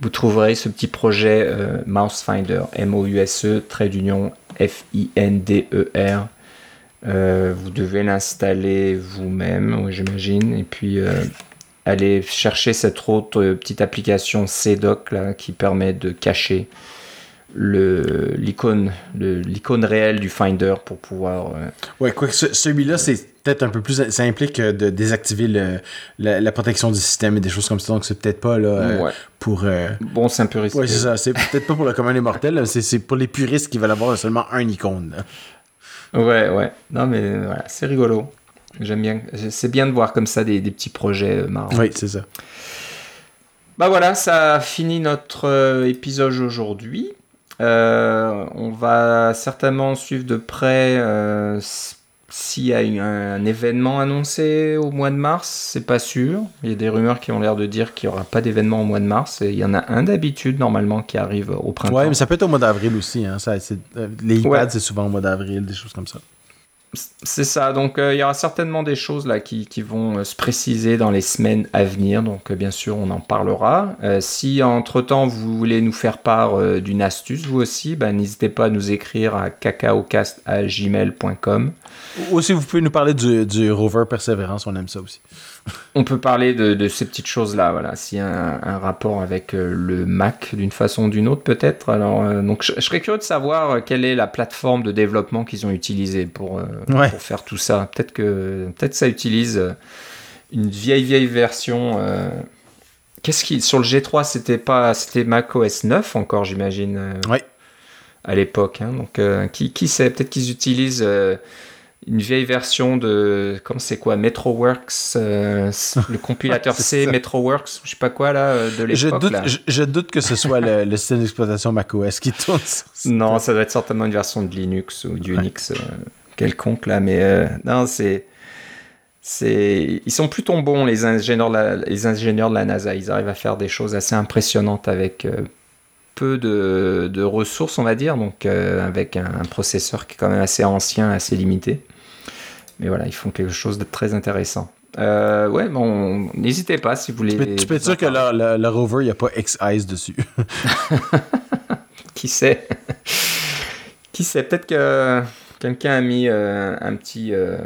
vous trouverez ce petit projet euh, Mouse Finder, M-O-U-S-E, trait d'union F-I-N-D-E-R. Euh, vous devez l'installer vous-même, j'imagine, et puis aller chercher cette autre euh, petite application CDoc là, qui permet de cacher l'icône l'icône réelle du Finder pour pouvoir euh, ouais quoi celui-là c'est peut-être un peu plus ça implique euh, de désactiver le, la, protection du système et des choses comme ça donc c'est peut-être pas là pour bon c'est un peu risqué. Ouais c'est ça c'est peut-être pas pour le commun des mortels c'est pour les puristes qui veulent avoir seulement un icône ouais ouais. Non mais voilà c'est rigolo J'aime bien. C'est bien de voir comme ça des, petits projets euh, marrants. Oui, c'est ça. Bah voilà, ça finit notre euh, épisode aujourd'hui. Euh, on va certainement suivre de près s'il y a un, événement annoncé au mois de mars. C'est pas sûr. Il y a des rumeurs qui ont l'air de dire qu'il n'y aura pas d'événement au mois de mars. Et il y en a un d'habitude normalement qui arrive au printemps. Ouais, mais ça peut être au mois d'avril aussi. Hein. Ça, les iPads, c'est souvent au mois d'avril, des choses comme ça. C'est ça, donc euh, il y aura certainement des choses là qui, vont euh, se préciser dans les semaines à venir, donc euh, bien sûr on en parlera. si entre-temps vous voulez nous faire part d'une astuce, vous aussi, ben, n'hésitez pas à nous écrire à cacaocast.gmail.com. Ou si vous pouvez nous parler du, du rover Persévérance, on aime ça aussi on peut parler de, ces petites choses-là, voilà. S'il y a un, rapport avec euh, le Mac d'une façon ou d'une autre, peut-être. Alors, euh, donc, je, serais curieux de savoir euh, quelle est la plateforme de développement qu'ils ont utilisée pour, faire tout ça. Peut-être que peut-être ça utilise une vieille vieille version qu'est-ce qui sur le G3 c'était pas c'était macOS 9 encore j'imagine. À l'époque, hein. donc qui, qui sait peut-être qu'ils utilisent une vieille version de comment c'est quoi MetroWorks euh, le compilateur C MetroWorks je sais pas quoi là euh, de l'époque je doute, je, doute que ce soit le, système d'exploitation macOS qui tourne non ça doit être certainement une version de Linux ou du Unix euh, quelconque là mais non c'est c'est ils sont plutôt bons les ingénieurs les ingénieurs de la NASA. Ils arrivent à faire des choses assez impressionnantes avec peu de, de, ressources, on va dire, donc avec un, processeur qui est quand même assez ancien, assez limité. Mais voilà, ils font quelque chose de très intéressant. Euh, ouais, bon, n'hésitez pas si vous voulez. Tu peux, être sûr que le, rover, il n'y a pas X-Eyes dessus. Qui sait? Qui sait? Peut-être que quelqu'un a mis euh, un petit. Euh,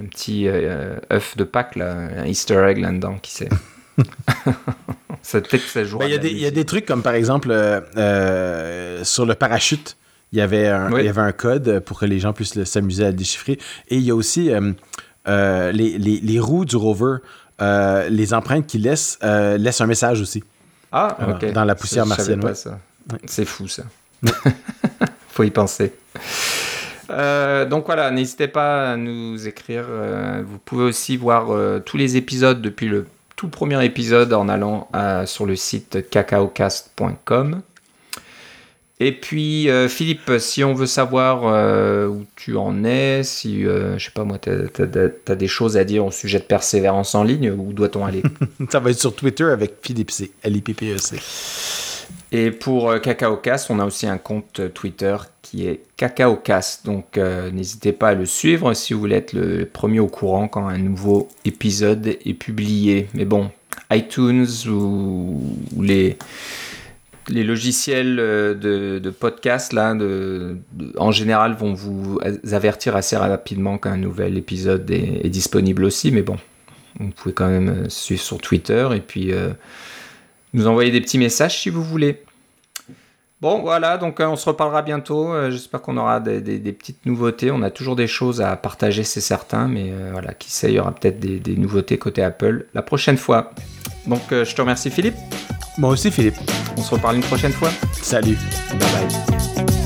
un petit œuf de Pâques, là, un Easter egg là-dedans, qui sait? ça peut-être que ça joue. Ben, il y, a des trucs comme par exemple sur le parachute il y avait un, il y avait un code pour que les gens puissent s'amuser à le déchiffrer. Et il y a aussi euh, euh, les, les, les, roues du rover, euh, les empreintes qu'il laisse, laissent un message aussi. Ah, ok. Dans la poussière martienne. C'est fou, ça. Faut y penser. donc voilà, n'hésitez pas à nous écrire. vous pouvez aussi voir tous les épisodes depuis le tout premier épisode en allant sur le site cacaocast.com. Et puis, euh, Philippe, si on veut savoir euh, où tu en es, si, euh, je sais pas moi, tu as, des choses à dire au sujet de persévérance en ligne, où doit-on aller? Ça va être sur Twitter avec Philippe C, L-I-P-P-E-C. Et pour CacaoCast, on a aussi un compte Twitter qui est CacaoCast. Donc, n'hésitez pas à le suivre si vous voulez être le premier au courant quand un nouveau épisode est publié. Mais bon, iTunes ou les les logiciels euh, de, podcast, en général, vont vous avertir assez rapidement qu'un nouvel épisode est, disponible aussi. Mais bon, vous pouvez quand même euh, suivre sur Twitter et puis euh, nous envoyer des petits messages si vous voulez. Bon, voilà, donc on se reparlera bientôt. J'espère qu'on aura des, petites nouveautés. On a toujours des choses à partager, c'est certain, mais voilà, qui sait, il y aura peut-être des nouveautés côté Apple la prochaine fois. Donc, je te remercie, Philippe. Moi aussi, Philippe. On se reparle une prochaine fois. Salut. Bye bye.